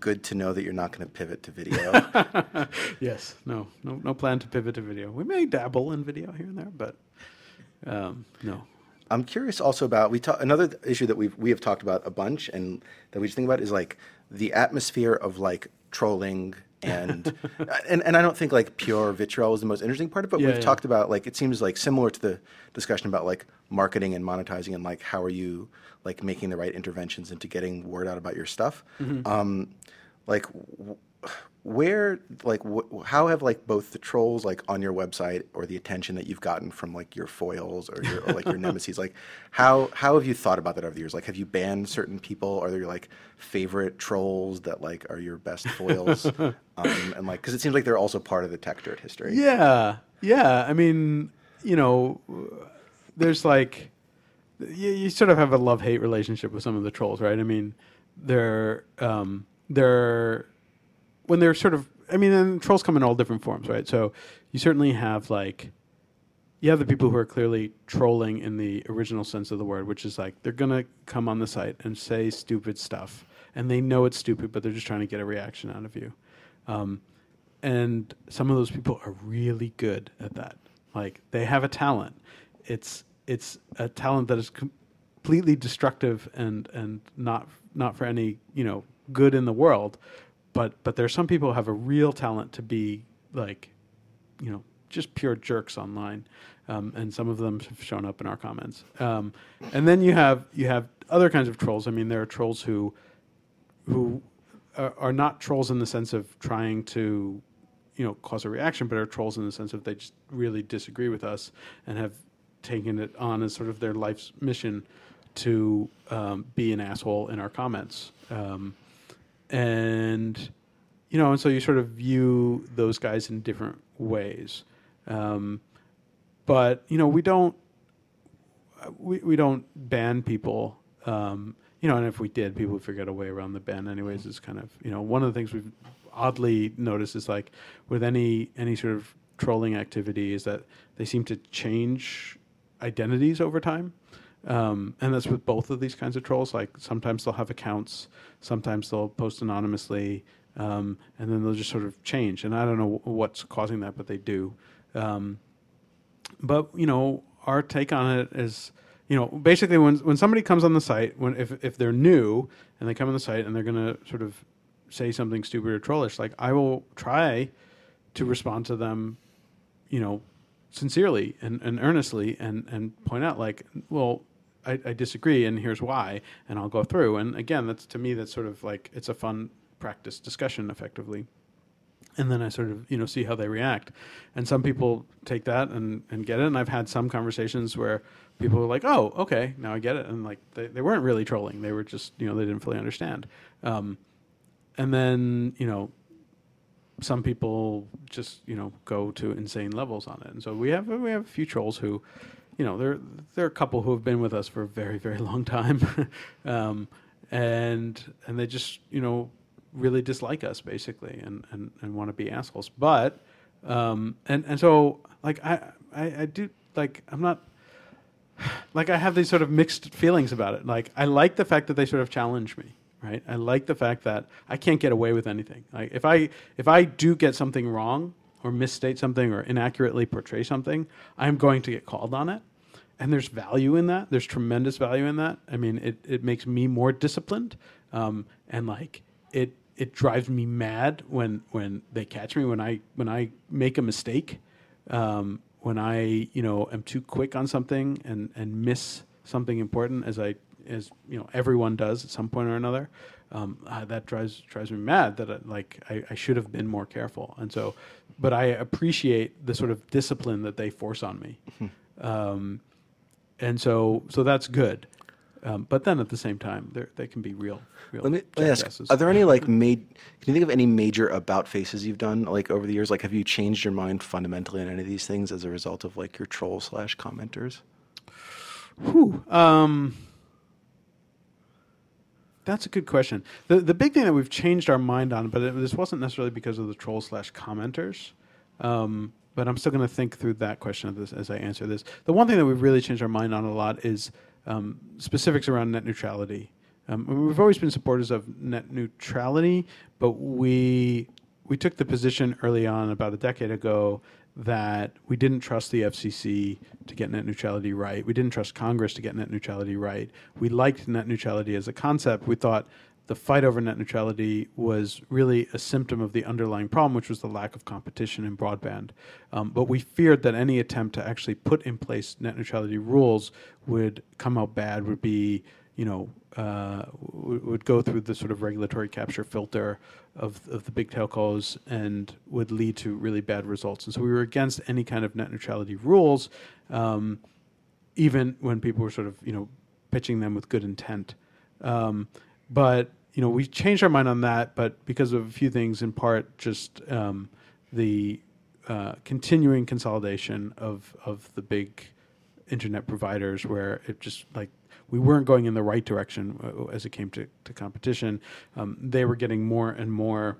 Speaker 3: good to know that you're not going to pivot to video.
Speaker 1: yes no no no plan to pivot to video we may dabble in video here and there but um, no
Speaker 3: I'm curious also about we talk another issue that we we have talked about a bunch and that we just think about is like the atmosphere of like trolling and and and I don't think like pure vitriol is the most interesting part of it. But
Speaker 1: Yeah,
Speaker 3: we've
Speaker 1: yeah.
Speaker 3: talked about like it seems like similar to the discussion about like marketing and monetizing and like how are you like making the right interventions into getting word out about your stuff.
Speaker 1: Mm-hmm.
Speaker 3: Um, like w- where like wh- how have like both the trolls like on your website or the attention that you've gotten from like your foils or your or, like your nemesis like how how have you thought about that over the years? Like have you banned certain people? Are there like favorite trolls that like are your best foils? Um, and like because it seems like they're also part of the tech dirt history.
Speaker 1: Yeah, yeah. I mean, you know, there's like you, you sort of have a love hate relationship with some of the trolls, right? I mean, they're um, they're when they're sort of. I mean, and trolls come in all different forms, right? So you certainly have like you have the people who are clearly trolling in the original sense of the word, which is like they're gonna come on the site and say stupid stuff, and they know it's stupid, but they're just trying to get a reaction out of you. Um, and some of those people are really good at that. Like they have a talent. It's it's a talent that is completely destructive and and not not for any you know good in the world. But but there are some people who have a real talent to be like, you know, just pure jerks online, um, and some of them have shown up in our comments. Um, and then you have you have other kinds of trolls. I mean, there are trolls who who are, are not trolls in the sense of trying to you know cause a reaction, but are trolls in the sense of they just really disagree with us and have taken it on as sort of their life's mission to um, be an asshole in our comments. Um, and you know, and so you sort of view those guys in different ways. Um, but you know, we don't we, we don't ban people. Um, you know, and if we did, people would figure out a way around the ban. Anyways, it's kind of you know one of the things we've oddly noticed is like with any any sort of trolling activity is that they seem to change identities over time. Um, and that's with both of these kinds of trolls. Like sometimes they'll have accounts, sometimes they'll post anonymously, um, and then they'll just sort of change. And I don't know what's causing that, but they do. Um, but you know, our take on it is, you know, basically when when somebody comes on the site, when if if they're new and they come on the site and they're going to sort of say something stupid or trollish, like I will try to respond to them, you know, sincerely and, and earnestly and, and point out like, well, I, I disagree and here's why, and I'll go through. And again, that's to me, that's sort of like it's a fun practice discussion effectively. And then I sort of you know see how they react, and some people take that and, and get it. And I've had some conversations where people are like, "Oh, okay, now I get it," and like they, they weren't really trolling; they were just you know they didn't fully understand. Um, and then you know some people just you know go to insane levels on it and so we have we have a few trolls who you know there there are a couple who have been with us for a very very long time um, and and they just you know really dislike us basically and and, and want to be assholes but um, and and so like I, I i do like i'm not like i have these sort of mixed feelings about it like i like the fact that they sort of challenge me right? I like the fact that I can't get away with anything. Like if I if I do get something wrong or misstate something or inaccurately portray something, I'm going to get called on it. And there's value in that. There's tremendous value in that. I mean, it, it makes me more disciplined, um, and like it it drives me mad when when they catch me when I when I make a mistake, um, when I you know am too quick on something and and miss something important as I as you know everyone does at some point or another. Um, uh, that drives drives me mad. That I, like I, I, should have been more careful, and so, but I appreciate the sort of discipline that they force on me, mm-hmm. um, and so so that's good. Um, but then at the same time, they can be real. real
Speaker 3: let me, let me ask: Are there any like made? Can you think of any major about faces you've done like over the years? Like, have you changed your mind fundamentally on any of these things as a result of like your troll slash commenters?
Speaker 1: Whew. Um, that's a good question. The the big thing that we've changed our mind on, but it, this wasn't necessarily because of the troll slash commenters. Um, but I'm still going to think through that question as I answer this. The one thing that we've really changed our mind on a lot is um, specifics around net neutrality. Um, we've always been supporters of net neutrality, but we we took the position early on, about a decade ago, that we didn't trust the FCC to get net neutrality right. We didn't trust Congress to get net neutrality right. We liked net neutrality as a concept. We thought the fight over net neutrality was really a symptom of the underlying problem, which was the lack of competition in broadband. Um, but we feared that any attempt to actually put in place net neutrality rules would come out bad, would be you know, uh, would go through the sort of regulatory capture filter of, of the big telcos and would lead to really bad results. And so we were against any kind of net neutrality rules, um, even when people were sort of, you know, pitching them with good intent. Um, but, you know, we changed our mind on that, but because of a few things, in part just um, the uh, continuing consolidation of, of the big internet providers where it just like we weren't going in the right direction uh, as it came to, to competition. Um, they were getting more and more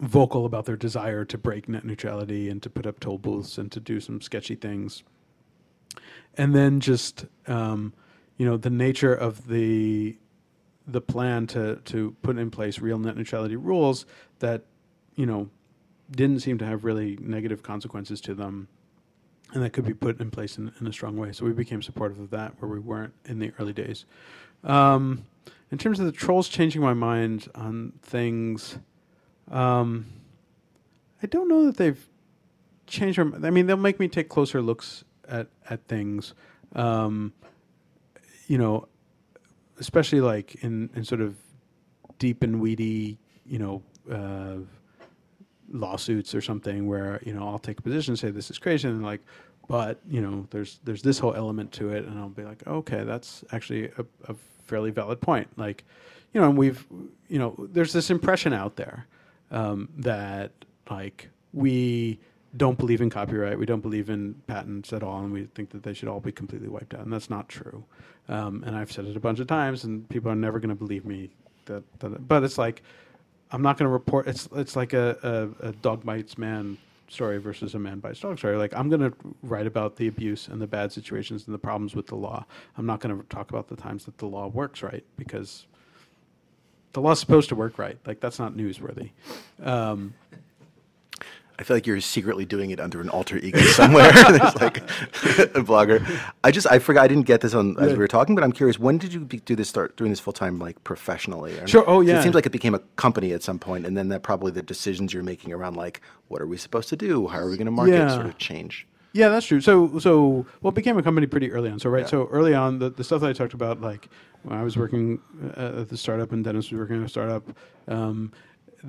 Speaker 1: vocal about their desire to break net neutrality and to put up toll booths and to do some sketchy things. And then just um, you know the nature of the the plan to to put in place real net neutrality rules that you know didn't seem to have really negative consequences to them and that could be put in place in, in, a strong way. So we became supportive of that where we weren't in the early days. Um, in terms of the trolls changing my mind on things, um, I don't know that they've changed. Their, I mean, they'll make me take closer looks at at things. Um, you know, especially like in in sort of deep and weedy, you know. Uh, lawsuits or something where you know I'll take a position and say this is crazy and like but you know there's there's this whole element to it and I'll be like okay that's actually a, a fairly valid point. Like you know and we've you know there's this impression out there um, that like we don't believe in copyright we don't believe in patents at all and we think that they should all be completely wiped out and that's not true. Um, and I've said it a bunch of times and people are never going to believe me that, that but it's like I'm not going to report. It's it's like a, a, a dog bites man story versus a man bites dog story. Like I'm going to write about the abuse and the bad situations and the problems with the law. I'm not going to talk about the times that the law works right because the law's supposed to work right. Like that's not newsworthy. Um,
Speaker 3: I feel like you're secretly doing it under an alter ego somewhere. There's like a blogger. I just I forgot I didn't get this on as we were talking, but I'm curious. When did you be, do this? Start doing this full time, like professionally?
Speaker 1: Sure. Oh, yeah.
Speaker 3: It seems like it became a company at some point, and then that probably the decisions you're making around like what are we supposed to do? How are we going to market?
Speaker 1: Yeah.
Speaker 3: Sort of change.
Speaker 1: Yeah, that's true. So, so well, it became a company pretty early on. So, right. So early on, the, the stuff that I talked about, like when I was working uh, at the startup and Dennis was working at a startup, um,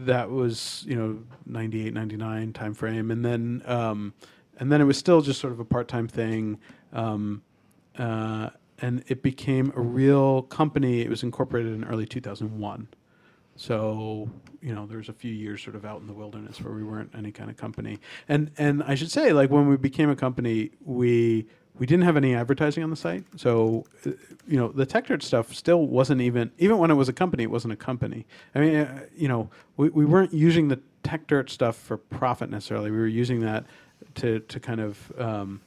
Speaker 1: that was you know 98, 99 time frame, and then um, and then it was still just sort of a part time thing. Um, uh, and it became a real company. It was incorporated in early 2001. So you know, there's a few years sort of out in the wilderness where we weren't any kind of company. And and I should say, like when we became a company, we we didn't have any advertising on the site. So uh, you know, the TechDirt stuff still wasn't even even when it was a company, it wasn't a company. I mean, uh, you know, we we weren't using the TechDirt stuff for profit necessarily. We were using that to to kind of um,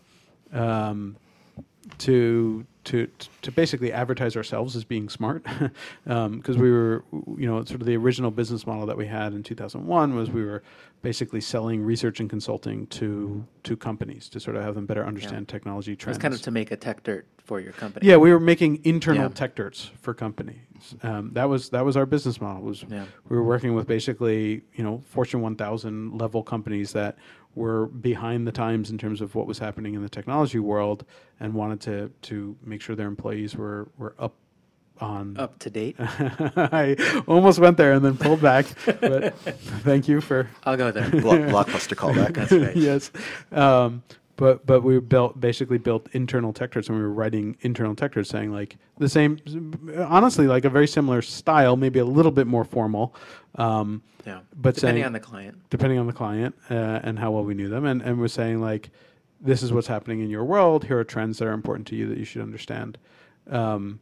Speaker 1: um, to to to basically advertise ourselves as being smart because we were you know sort of the original business model that we had in 2001 was we were basically selling research and consulting to to companies to sort of have them better understand technology
Speaker 4: It was kind of to make a tech dirt for your company.
Speaker 1: yeah, we were making internal
Speaker 4: Yeah.
Speaker 1: tech dirts for companies. Um, that was that was our business model. Was
Speaker 4: Yeah.
Speaker 1: we were working with basically you know Fortune 1000 level companies that were behind the times in terms of what was happening in the technology world and wanted to to make sure their employees were were up on.
Speaker 4: Up to date.
Speaker 1: I almost went there and then pulled back, but thank you for
Speaker 4: I'll go there.
Speaker 3: Block, blockbuster callback.
Speaker 4: That's right.
Speaker 1: yes. Um, but but we built basically built internal tech turds and we were writing internal tech turds saying like the same honestly like a very similar style maybe a little bit more formal um,
Speaker 4: Yeah.
Speaker 1: but
Speaker 4: Depending
Speaker 1: saying-
Speaker 4: on the client.
Speaker 1: depending on the client uh, and how well we knew them and, and we're saying like this is what's happening in your world. Here are trends that are important to you that you should understand. Um,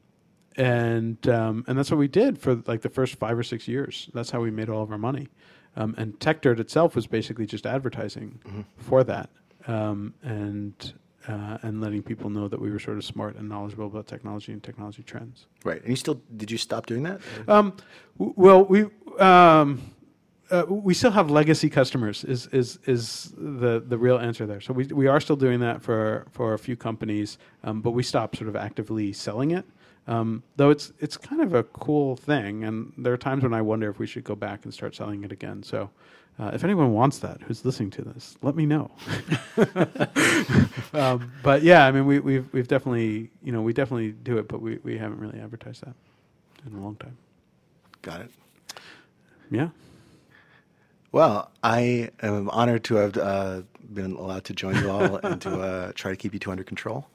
Speaker 1: and um, and that's what we did for like the first five or six years. That's how we made all of our money. Um, and TechDirt itself was basically just advertising for that um, and uh, and letting people know that we were sort of smart and knowledgeable about technology and technology trends
Speaker 3: Right. And you still did you stop doing that?
Speaker 1: um, w- well, we um, uh, we still have legacy customers. Is is is the the real answer there? So we we are still doing that for for a few companies, um, but we stopped sort of actively selling it. Um, though it's it's kind of a cool thing, and there are times when I wonder if we should go back and start selling it again. So. Uh, if anyone wants that, who's listening to this, let me know. um, but yeah, I mean, we, we've we've definitely, you know, we definitely do it, but we, we haven't really advertised that in a long time.
Speaker 3: Got it.
Speaker 1: Yeah.
Speaker 3: Well, I am honored to have uh, been allowed to join you all and to uh, try to keep you two under control.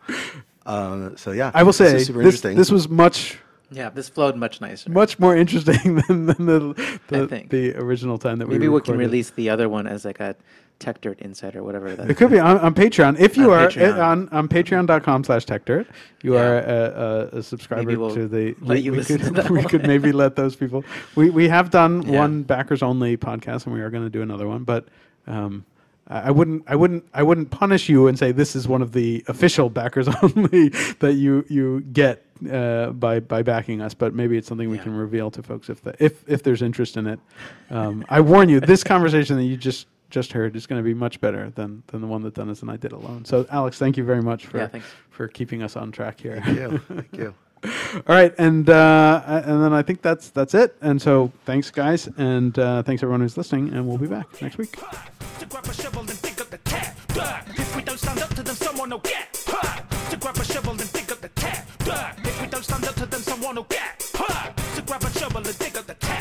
Speaker 3: Um, so yeah,
Speaker 1: I will
Speaker 3: this
Speaker 1: say
Speaker 3: super
Speaker 1: this,
Speaker 3: interesting.
Speaker 1: this was much
Speaker 4: Yeah, this flowed much nicer.
Speaker 1: much more interesting than, than the the, the original time that
Speaker 4: Maybe
Speaker 1: we Maybe
Speaker 4: we can release the other one as like a TechDirt Insider, whatever that
Speaker 1: It could be on, on Patreon. If you
Speaker 4: On
Speaker 1: are
Speaker 4: Patreon.
Speaker 1: uh, on, on patreon.com slash techdirt, you
Speaker 4: Yeah.
Speaker 1: are a, a, a subscriber
Speaker 4: we'll
Speaker 1: to the.
Speaker 4: let
Speaker 1: we,
Speaker 4: you
Speaker 1: we
Speaker 4: listen
Speaker 1: could,
Speaker 4: to that
Speaker 1: we could maybe let those people. We, we have done
Speaker 4: Yeah.
Speaker 1: one backers only podcast and we are going to do another one, but. Um, I I wouldn't, I wouldn't, I wouldn't punish you and say this is one of the official backers only that you you get uh, by by backing us. But maybe it's something we
Speaker 4: Yeah.
Speaker 1: can reveal to folks if the, if if there's interest in it. Um, I warn you, this conversation that you just just heard is going to be much better than than the one that Dennis and I did alone. So, Alex, thank you very much for
Speaker 4: Yeah,
Speaker 1: for keeping us on track here.
Speaker 3: Thank you. Thank you.
Speaker 1: All right, and uh, and then I think that's that's it. And so thanks, guys, and uh, thanks everyone who's listening. And we'll be back next week.
Speaker 2: Someone will get. To grab a shovel and dig up the tap.